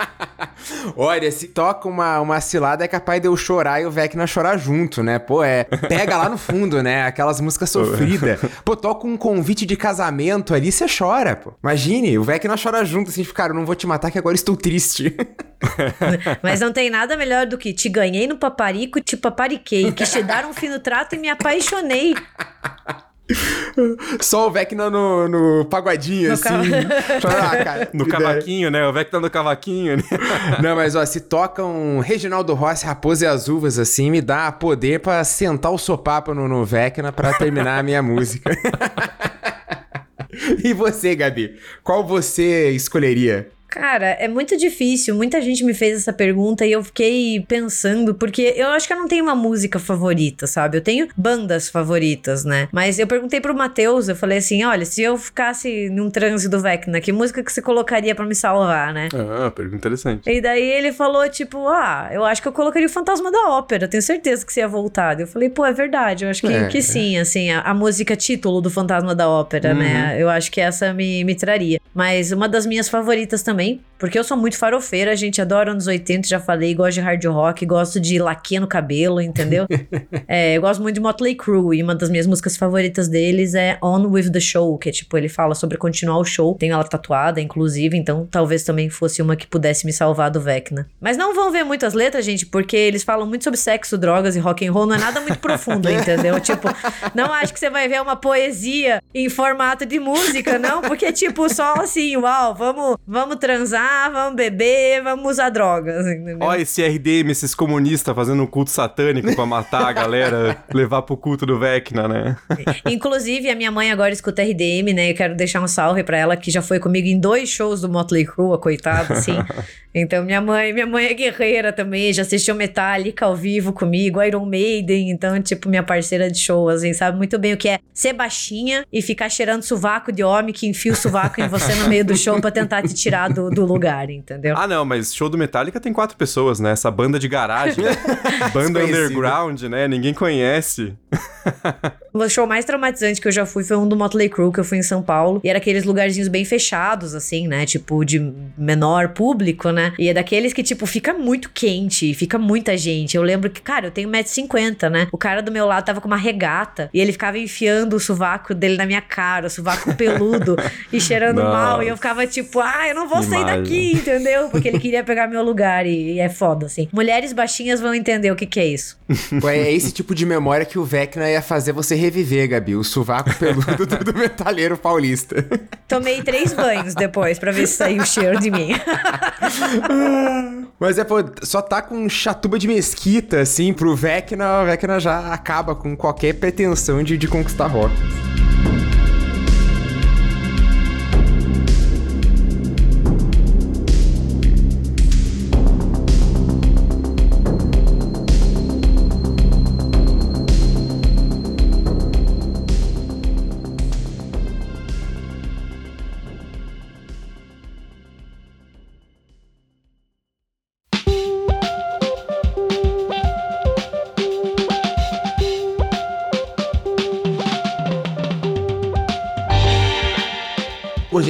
Olha, se toca uma, uma cilada é capaz de eu chorar e o Vecna chorar junto, né? Pô, é. Pega lá no fundo, né? Aquelas músicas sofridas. (laughs) Pô, toca um convite de casamento ali, você chora, pô. Imagine, o Vecna chora junto, assim, cara, eu não vou te matar que agora estou triste. (laughs) Mas não tem nada melhor do que te ganhei no paparico, te papariquei, quis te dar um fino trato e me apaixonei. Só o Vecna no, no pagodinho, no assim. (laughs) ah, cara, no cavaquinho, né? O Vecna no cavaquinho. Né? (laughs) Não, mas ó, se toca um Reginaldo Rossi, Raposa e as Uvas, assim, me dá poder pra sentar o sopapo no, no Vecna pra terminar a minha música. (laughs) e você, Gabi? Qual você escolheria? Cara, é muito difícil. Muita gente me fez essa pergunta e eu fiquei pensando, porque eu acho que eu não tenho uma música favorita, sabe? Eu tenho bandas favoritas, né? Mas eu perguntei pro Matheus, eu falei assim: olha, se eu ficasse num transe do Vecna, que música que você colocaria para me salvar, né? Ah, pergunta interessante. E daí ele falou, tipo, ah, eu acho que eu colocaria o Fantasma da Ópera, tenho certeza que você ia voltar. Eu falei, pô, é verdade, eu acho que, é, que sim, assim, a, a, música título do Fantasma da Ópera, né? uhum. né? Eu acho que essa me, me traria. Mas uma das minhas favoritas também porque eu sou muito farofeira, a gente adora anos 80, já falei, gosto de hard rock, gosto de laque no cabelo, entendeu? (laughs) é, eu gosto muito de Motley Crue, e uma das minhas músicas favoritas deles é On With The Show, que é tipo, ele fala sobre continuar o show, tenho ela tatuada, inclusive, então talvez também fosse uma que pudesse me salvar do Vecna. Mas não vão ver muitas letras, gente, porque eles falam muito sobre sexo, drogas e rock and roll, não é nada muito profundo, entendeu? (laughs) Tipo, não acho que você vai ver uma poesia em formato de música, não, porque é tipo só assim, uau, vamos, vamos transar, vamos beber, vamos usar drogas, entendeu? Olha esse RDM, esses comunistas fazendo um culto satânico pra matar a galera, (laughs) levar pro culto do Vecna, né? Inclusive, a minha mãe agora escuta RDM, né? Eu quero deixar um salve pra ela, que já foi comigo em dois shows do Motley Crue, a coitada, assim. (laughs) Então, minha mãe, minha mãe é guerreira também, já assistiu Metallica ao vivo comigo, Iron Maiden, então, tipo, minha parceira de show, assim, sabe muito bem o que é ser baixinha e ficar cheirando sovaco de homem que enfia o sovaco em você (laughs) no meio do show pra tentar te tirar do, do lugar, entendeu? Ah, não, mas show do Metallica tem quatro pessoas, né? Essa banda de garagem, (laughs) banda underground, né? Ninguém conhece. O show mais traumatizante que eu já fui foi um do Motley Crue, que eu fui em São Paulo. E era aqueles lugarzinhos bem fechados, assim, né? Tipo, de menor público, né? E é daqueles que, tipo, fica muito quente, fica muita gente. Eu lembro que, cara, eu tenho 1,50m, né? O cara do meu lado tava com uma regata e ele ficava enfiando o sovaco dele na minha cara, o sovaco peludo e cheirando Nossa. (laughs) mal. E eu ficava tipo, ah, eu não vou sair daqui, (laughs) entendeu? Porque ele queria pegar meu lugar e, e, é foda, assim. Mulheres baixinhas vão entender o que, que é isso. Pô, (laughs) é esse tipo de memória que o Vecna ia fazer você reviver, Gabi. O sovaco peludo do, do metalheiro paulista. (laughs) Tomei três banhos depois pra ver se saiu o cheiro de mim. Mas é, pô, só tá com chatuba de mesquita, assim, pro Vecna, o Vecna já acaba com qualquer pretensão de, de conquistar rock.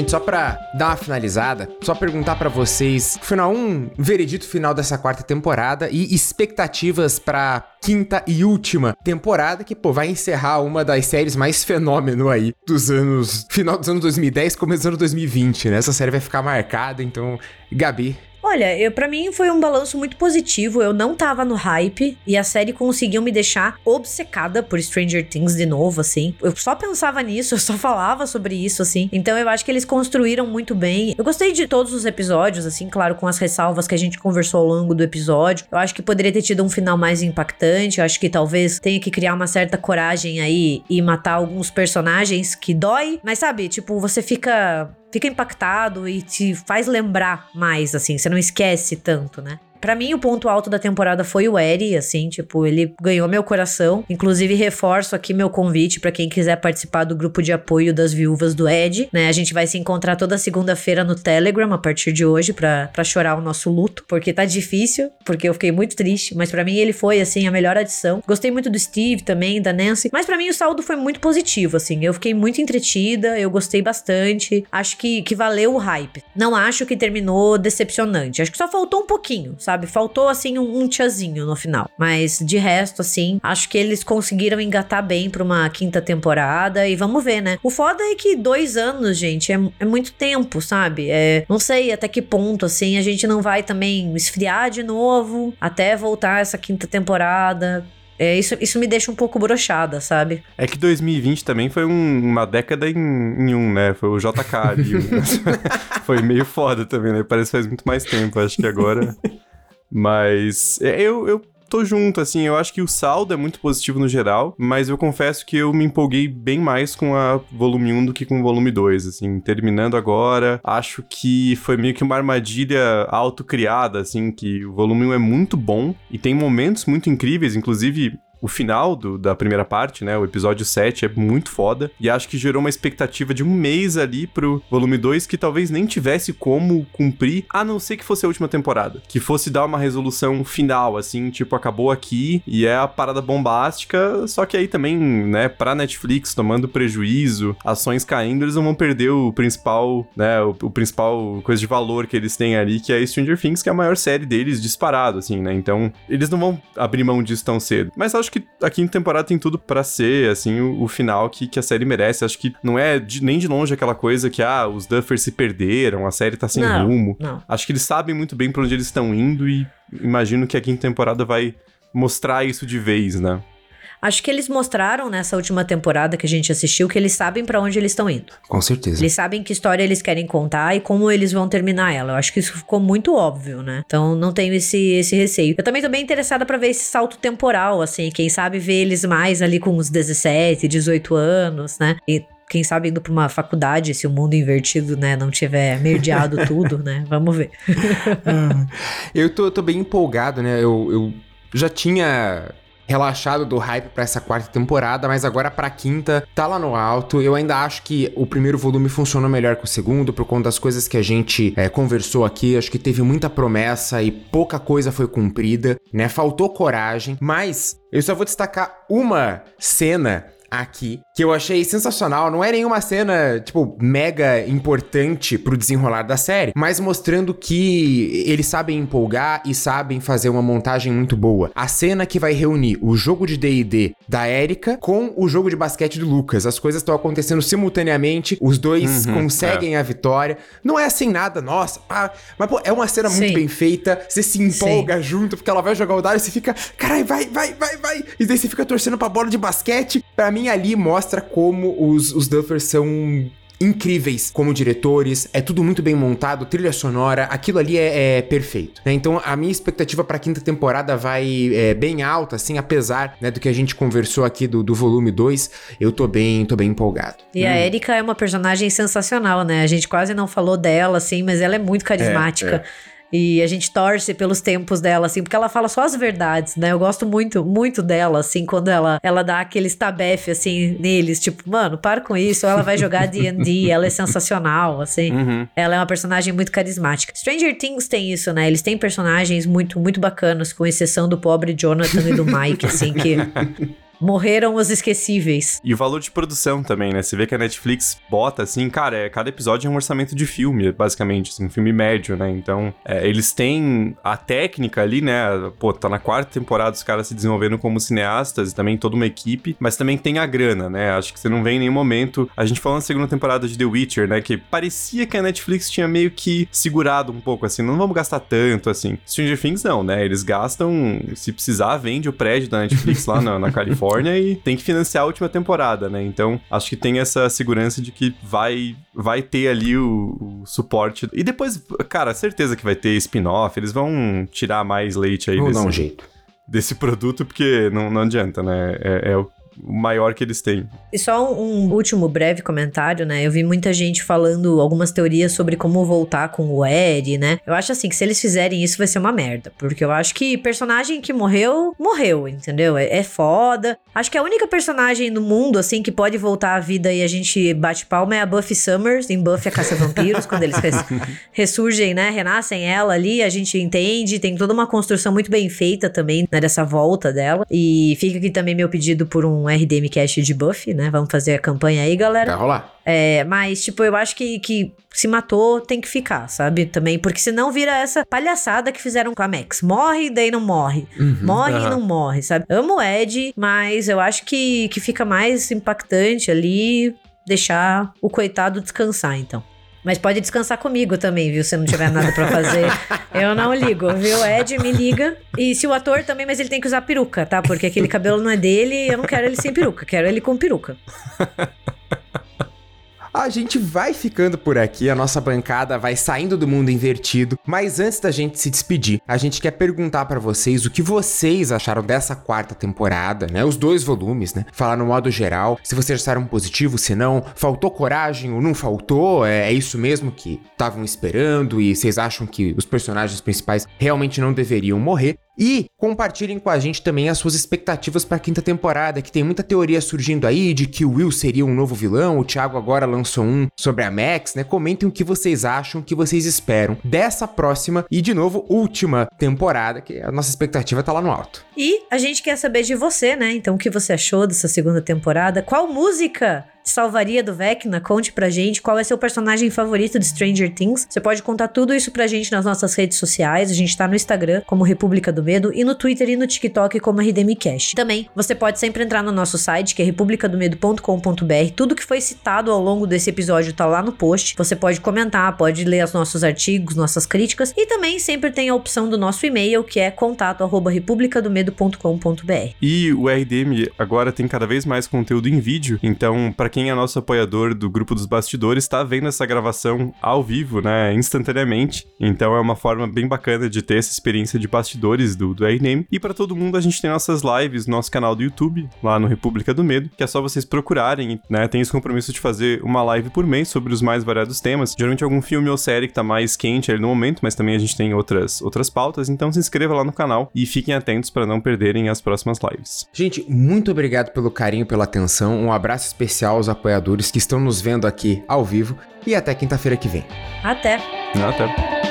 Gente, só pra dar uma finalizada, só perguntar para vocês, final um, veredito final dessa quarta temporada e expectativas para quinta e última temporada, que, pô, vai encerrar uma das séries mais fenômeno aí dos anos. Final dos anos 2010, começo dos anos 2020, né? Essa série vai ficar marcada, então, Gabi, Olha, eu, para mim foi um balanço muito positivo. Eu não tava no hype e a série conseguiu me deixar obcecada por Stranger Things de novo, assim. Eu só pensava nisso, (laughs) eu só falava sobre isso, assim. Então eu acho que eles construíram muito bem. Eu gostei de todos os episódios, assim, claro, com as ressalvas que a gente conversou ao longo do episódio. Eu acho que poderia ter tido um final mais impactante. Eu acho que talvez tenha que criar uma certa coragem aí e matar alguns personagens que dói. Mas sabe, tipo, você fica fica impactado e te faz lembrar mais, assim, você não esquece tanto, né? Para mim, o ponto alto da temporada foi o Eri, assim, tipo, ele ganhou meu coração. Inclusive, reforço aqui meu convite para quem quiser participar do grupo de apoio das viúvas do Ed, né? A gente vai se encontrar toda segunda-feira no Telegram a partir de hoje para chorar o nosso luto, porque tá difícil, porque eu fiquei muito triste, mas para mim ele foi assim a melhor adição. Gostei muito do Steve também, da Nancy, mas para mim o saldo foi muito positivo, assim. Eu fiquei muito entretida, eu gostei bastante. Acho que que valeu o hype. Não acho que terminou decepcionante. Acho que só faltou um pouquinho, sabe? Faltou, assim, um, um tchazinho no final. Mas, de resto, assim, acho que eles conseguiram engatar bem pra uma quinta temporada e vamos ver, né? O foda é que dois anos, gente, é, é muito tempo, sabe? É, não sei até que ponto, assim, a gente não vai também esfriar de novo até voltar essa quinta temporada. É, isso, isso me deixa um pouco brochada, sabe? É que 2020 também foi um, uma década em, em, um, né? Foi o JK ali. (laughs) foi meio foda também, né? Parece que faz muito mais tempo. Acho que agora (laughs) mas é, eu, eu tô junto, assim, eu acho que o saldo é muito positivo no geral, mas eu confesso que eu me empolguei bem mais com a volume 1 do que com o volume 2, assim, terminando agora, acho que foi meio que uma armadilha autocriada, assim, que o volume 1 é muito bom e tem momentos muito incríveis, inclusive o final do, da primeira parte, né? O episódio 7 é muito foda. E acho que gerou uma expectativa de um mês ali pro volume 2 que talvez nem tivesse como cumprir, a não ser que fosse a última temporada. Que fosse dar uma resolução final, assim, tipo, acabou aqui e é a parada bombástica. Só que aí também, né, pra Netflix tomando prejuízo, ações caindo, eles não vão perder o principal, né? O, o principal coisa de valor que eles têm ali, que é Stranger Things, que é a maior série deles disparado, assim, né? Então, eles não vão abrir mão disso tão cedo. Mas acho acho que a quinta temporada tem tudo para ser, assim, o, o, final que, que a série merece. Acho que não é de, nem de longe aquela coisa que, ah, os Duffers se perderam, a série tá sem não, rumo. Não. Acho que eles sabem muito bem pra onde eles estão indo e imagino que a quinta temporada vai mostrar isso de vez, né? Acho que eles mostraram nessa última temporada que a gente assistiu que eles sabem para onde eles estão indo. Com certeza. Eles sabem que história eles querem contar e como eles vão terminar ela. Eu acho que isso ficou muito óbvio, né? Então não tenho esse, esse receio. Eu também tô bem interessada para ver esse salto temporal, assim. Quem sabe ver eles mais ali com uns 17, 18 anos, né? E quem sabe indo pra uma faculdade, se o mundo invertido, né, não tiver merdeado (laughs) tudo, né? Vamos ver. (laughs) eu tô, tô bem empolgado, né? Eu, eu já tinha relaxado do hype para essa quarta temporada, mas agora pra quinta tá lá no alto. Eu ainda acho que o primeiro volume funcionou melhor que o segundo, por conta das coisas que a gente é, conversou aqui. Acho que teve muita promessa e pouca coisa foi cumprida, né? Faltou coragem, mas eu só vou destacar uma cena aqui, que eu achei sensacional. Não é nenhuma cena, tipo, mega importante pro desenrolar da série, mas mostrando que eles sabem empolgar e sabem fazer uma montagem muito boa. A cena que vai reunir o jogo de DD da Erika com o jogo de basquete do Lucas. As coisas estão acontecendo simultaneamente, os dois uhum, conseguem é. a vitória. Não é assim nada, nossa, ah, mas pô, é uma cena Sim. muito bem feita, você se empolga Sim. junto, porque ela vai jogar o dado e você fica, caralho, vai, vai, vai, vai. E daí você fica torcendo pra bola de basquete. Pra mim, ali mostra como os, os Duffers são incríveis como diretores, é tudo muito bem montado, trilha sonora, aquilo ali é, é perfeito. Né? Então a minha expectativa para a quinta temporada vai é, bem alta, assim, apesar né, do que a gente conversou aqui do, do volume 2, eu tô bem, tô bem empolgado. E hum. a Erika é uma personagem sensacional, né? A gente quase não falou dela, assim, mas ela é muito carismática. É, é. E a gente torce pelos tempos dela, assim, porque ela fala só as verdades, né? Eu gosto muito, muito dela, assim, quando ela, ela dá aquele stabefe, assim, neles, tipo, mano, para com isso, ela vai jogar D&D, (laughs) ela é sensacional, assim. Uhum. Ela é uma personagem muito carismática. Stranger Things tem isso, né? Eles têm personagens muito, muito bacanas, com exceção do pobre Jonathan e do Mike, assim, que... (laughs) Morreram os esquecíveis. E o valor de produção também, né? Você vê que a Netflix bota, assim, cara, é, cada episódio é um orçamento de filme, basicamente, assim, um filme médio, né? Então, é, eles têm a técnica ali, né? Pô, tá na quarta temporada os caras se desenvolvendo como cineastas e também toda uma equipe, mas também tem a grana, né? Acho que você não vê em nenhum momento. A gente falou na segunda temporada de The Witcher, né? Que parecia que a Netflix tinha meio que segurado um pouco, assim, não vamos gastar tanto, assim. Stranger Things não, né? Eles gastam, se precisar, vende o prédio da Netflix lá na, na (laughs) Califórnia. Califórnia e tem que financiar a última temporada, né? Então, acho que tem essa segurança de que vai vai ter ali o, o suporte. E depois, cara, certeza que vai ter spin-off, eles vão tirar mais leite aí desse, dar um jeito. desse produto, porque não, não adianta, né? É, é o maior que eles têm. E só um, último breve comentário, né? Eu vi muita gente falando algumas teorias sobre como voltar com o Ed, né? Eu acho assim que se eles fizerem isso vai ser uma merda, porque eu acho que personagem que morreu, morreu, entendeu? É, é foda. Acho que a única personagem no mundo, assim, que pode voltar à vida e a gente bate palma é a Buffy Summers, em Buffy a Caça Vampiros, quando eles res (laughs) ressurgem, né? Renascem ela ali, a gente entende, tem toda uma construção muito bem feita também, né? Dessa volta dela. E fica aqui também meu pedido por um RDM Cast de Buffy, né? Vamos fazer a campanha aí, galera. Vai rolar. É, mas, tipo, eu acho que, que se matou, tem que ficar, sabe? Também, porque senão vira essa palhaçada que fizeram com a Max. Morre e daí não morre. Uhum, morre uhum. e não morre, sabe? Amo o Ed, mas eu acho que, que fica mais impactante ali deixar o coitado descansar, então. Mas pode descansar comigo também, viu? Se não tiver nada para fazer. (laughs) eu não ligo, viu? Ed, me liga. E se o ator também, mas ele tem que usar peruca, tá? Porque aquele cabelo não é dele, eu não quero ele sem peruca, quero ele com peruca. (laughs) A gente vai ficando por aqui, a nossa bancada vai saindo do mundo invertido, mas antes da gente se despedir, a gente quer perguntar para vocês o que vocês acharam dessa quarta temporada, né? Os dois volumes, né? Falar no modo geral, se vocês acharam positivo, se não, faltou coragem ou não faltou, é, é isso mesmo que estavam esperando e vocês acham que os personagens principais realmente não deveriam morrer. E compartilhem com a gente também as suas expectativas para a quinta temporada, que tem muita teoria surgindo aí de que o Will seria um novo vilão. O Thiago agora lançou um sobre a Max, né? Comentem o que vocês acham, o que vocês esperam dessa próxima e, de novo, última temporada, que a nossa expectativa tá lá no alto. E a gente quer saber de você, né? Então, o que você achou dessa segunda temporada? Qual música salvaria do Vecna? Conte pra gente qual é seu personagem favorito de Stranger Things. Você pode contar tudo isso pra gente nas nossas redes sociais. A gente tá no Instagram como República do Medo e no Twitter e no TikTok como RDMcast. Também você pode sempre entrar no nosso site que é republicadomedo.com.br. Tudo que foi citado ao longo desse episódio tá lá no post. Você pode comentar, pode ler os nossos artigos, nossas críticas e também sempre tem a opção do nosso e-mail que é E o RDM agora tem cada vez mais conteúdo em vídeo, então para quem é nosso apoiador do grupo dos bastidores está vendo essa gravação ao vivo, né, instantaneamente. Então é uma forma bem bacana de ter essa experiência de bastidores do, do R-Name. E para todo mundo a gente tem nossas lives, nosso canal do YouTube, lá no República do Medo, que é só vocês procurarem, né, tem esse compromisso de fazer uma live por mês sobre os mais variados temas. Geralmente algum filme ou série que tá mais quente ali no momento, mas também a gente tem outras, outras pautas, então se inscreva lá no canal e fiquem atentos para não perderem as próximas lives. Gente, muito obrigado pelo carinho, pela atenção, um abraço especial aos apoiadores que estão nos vendo aqui ao vivo e até quinta-feira que vem. Até. Até.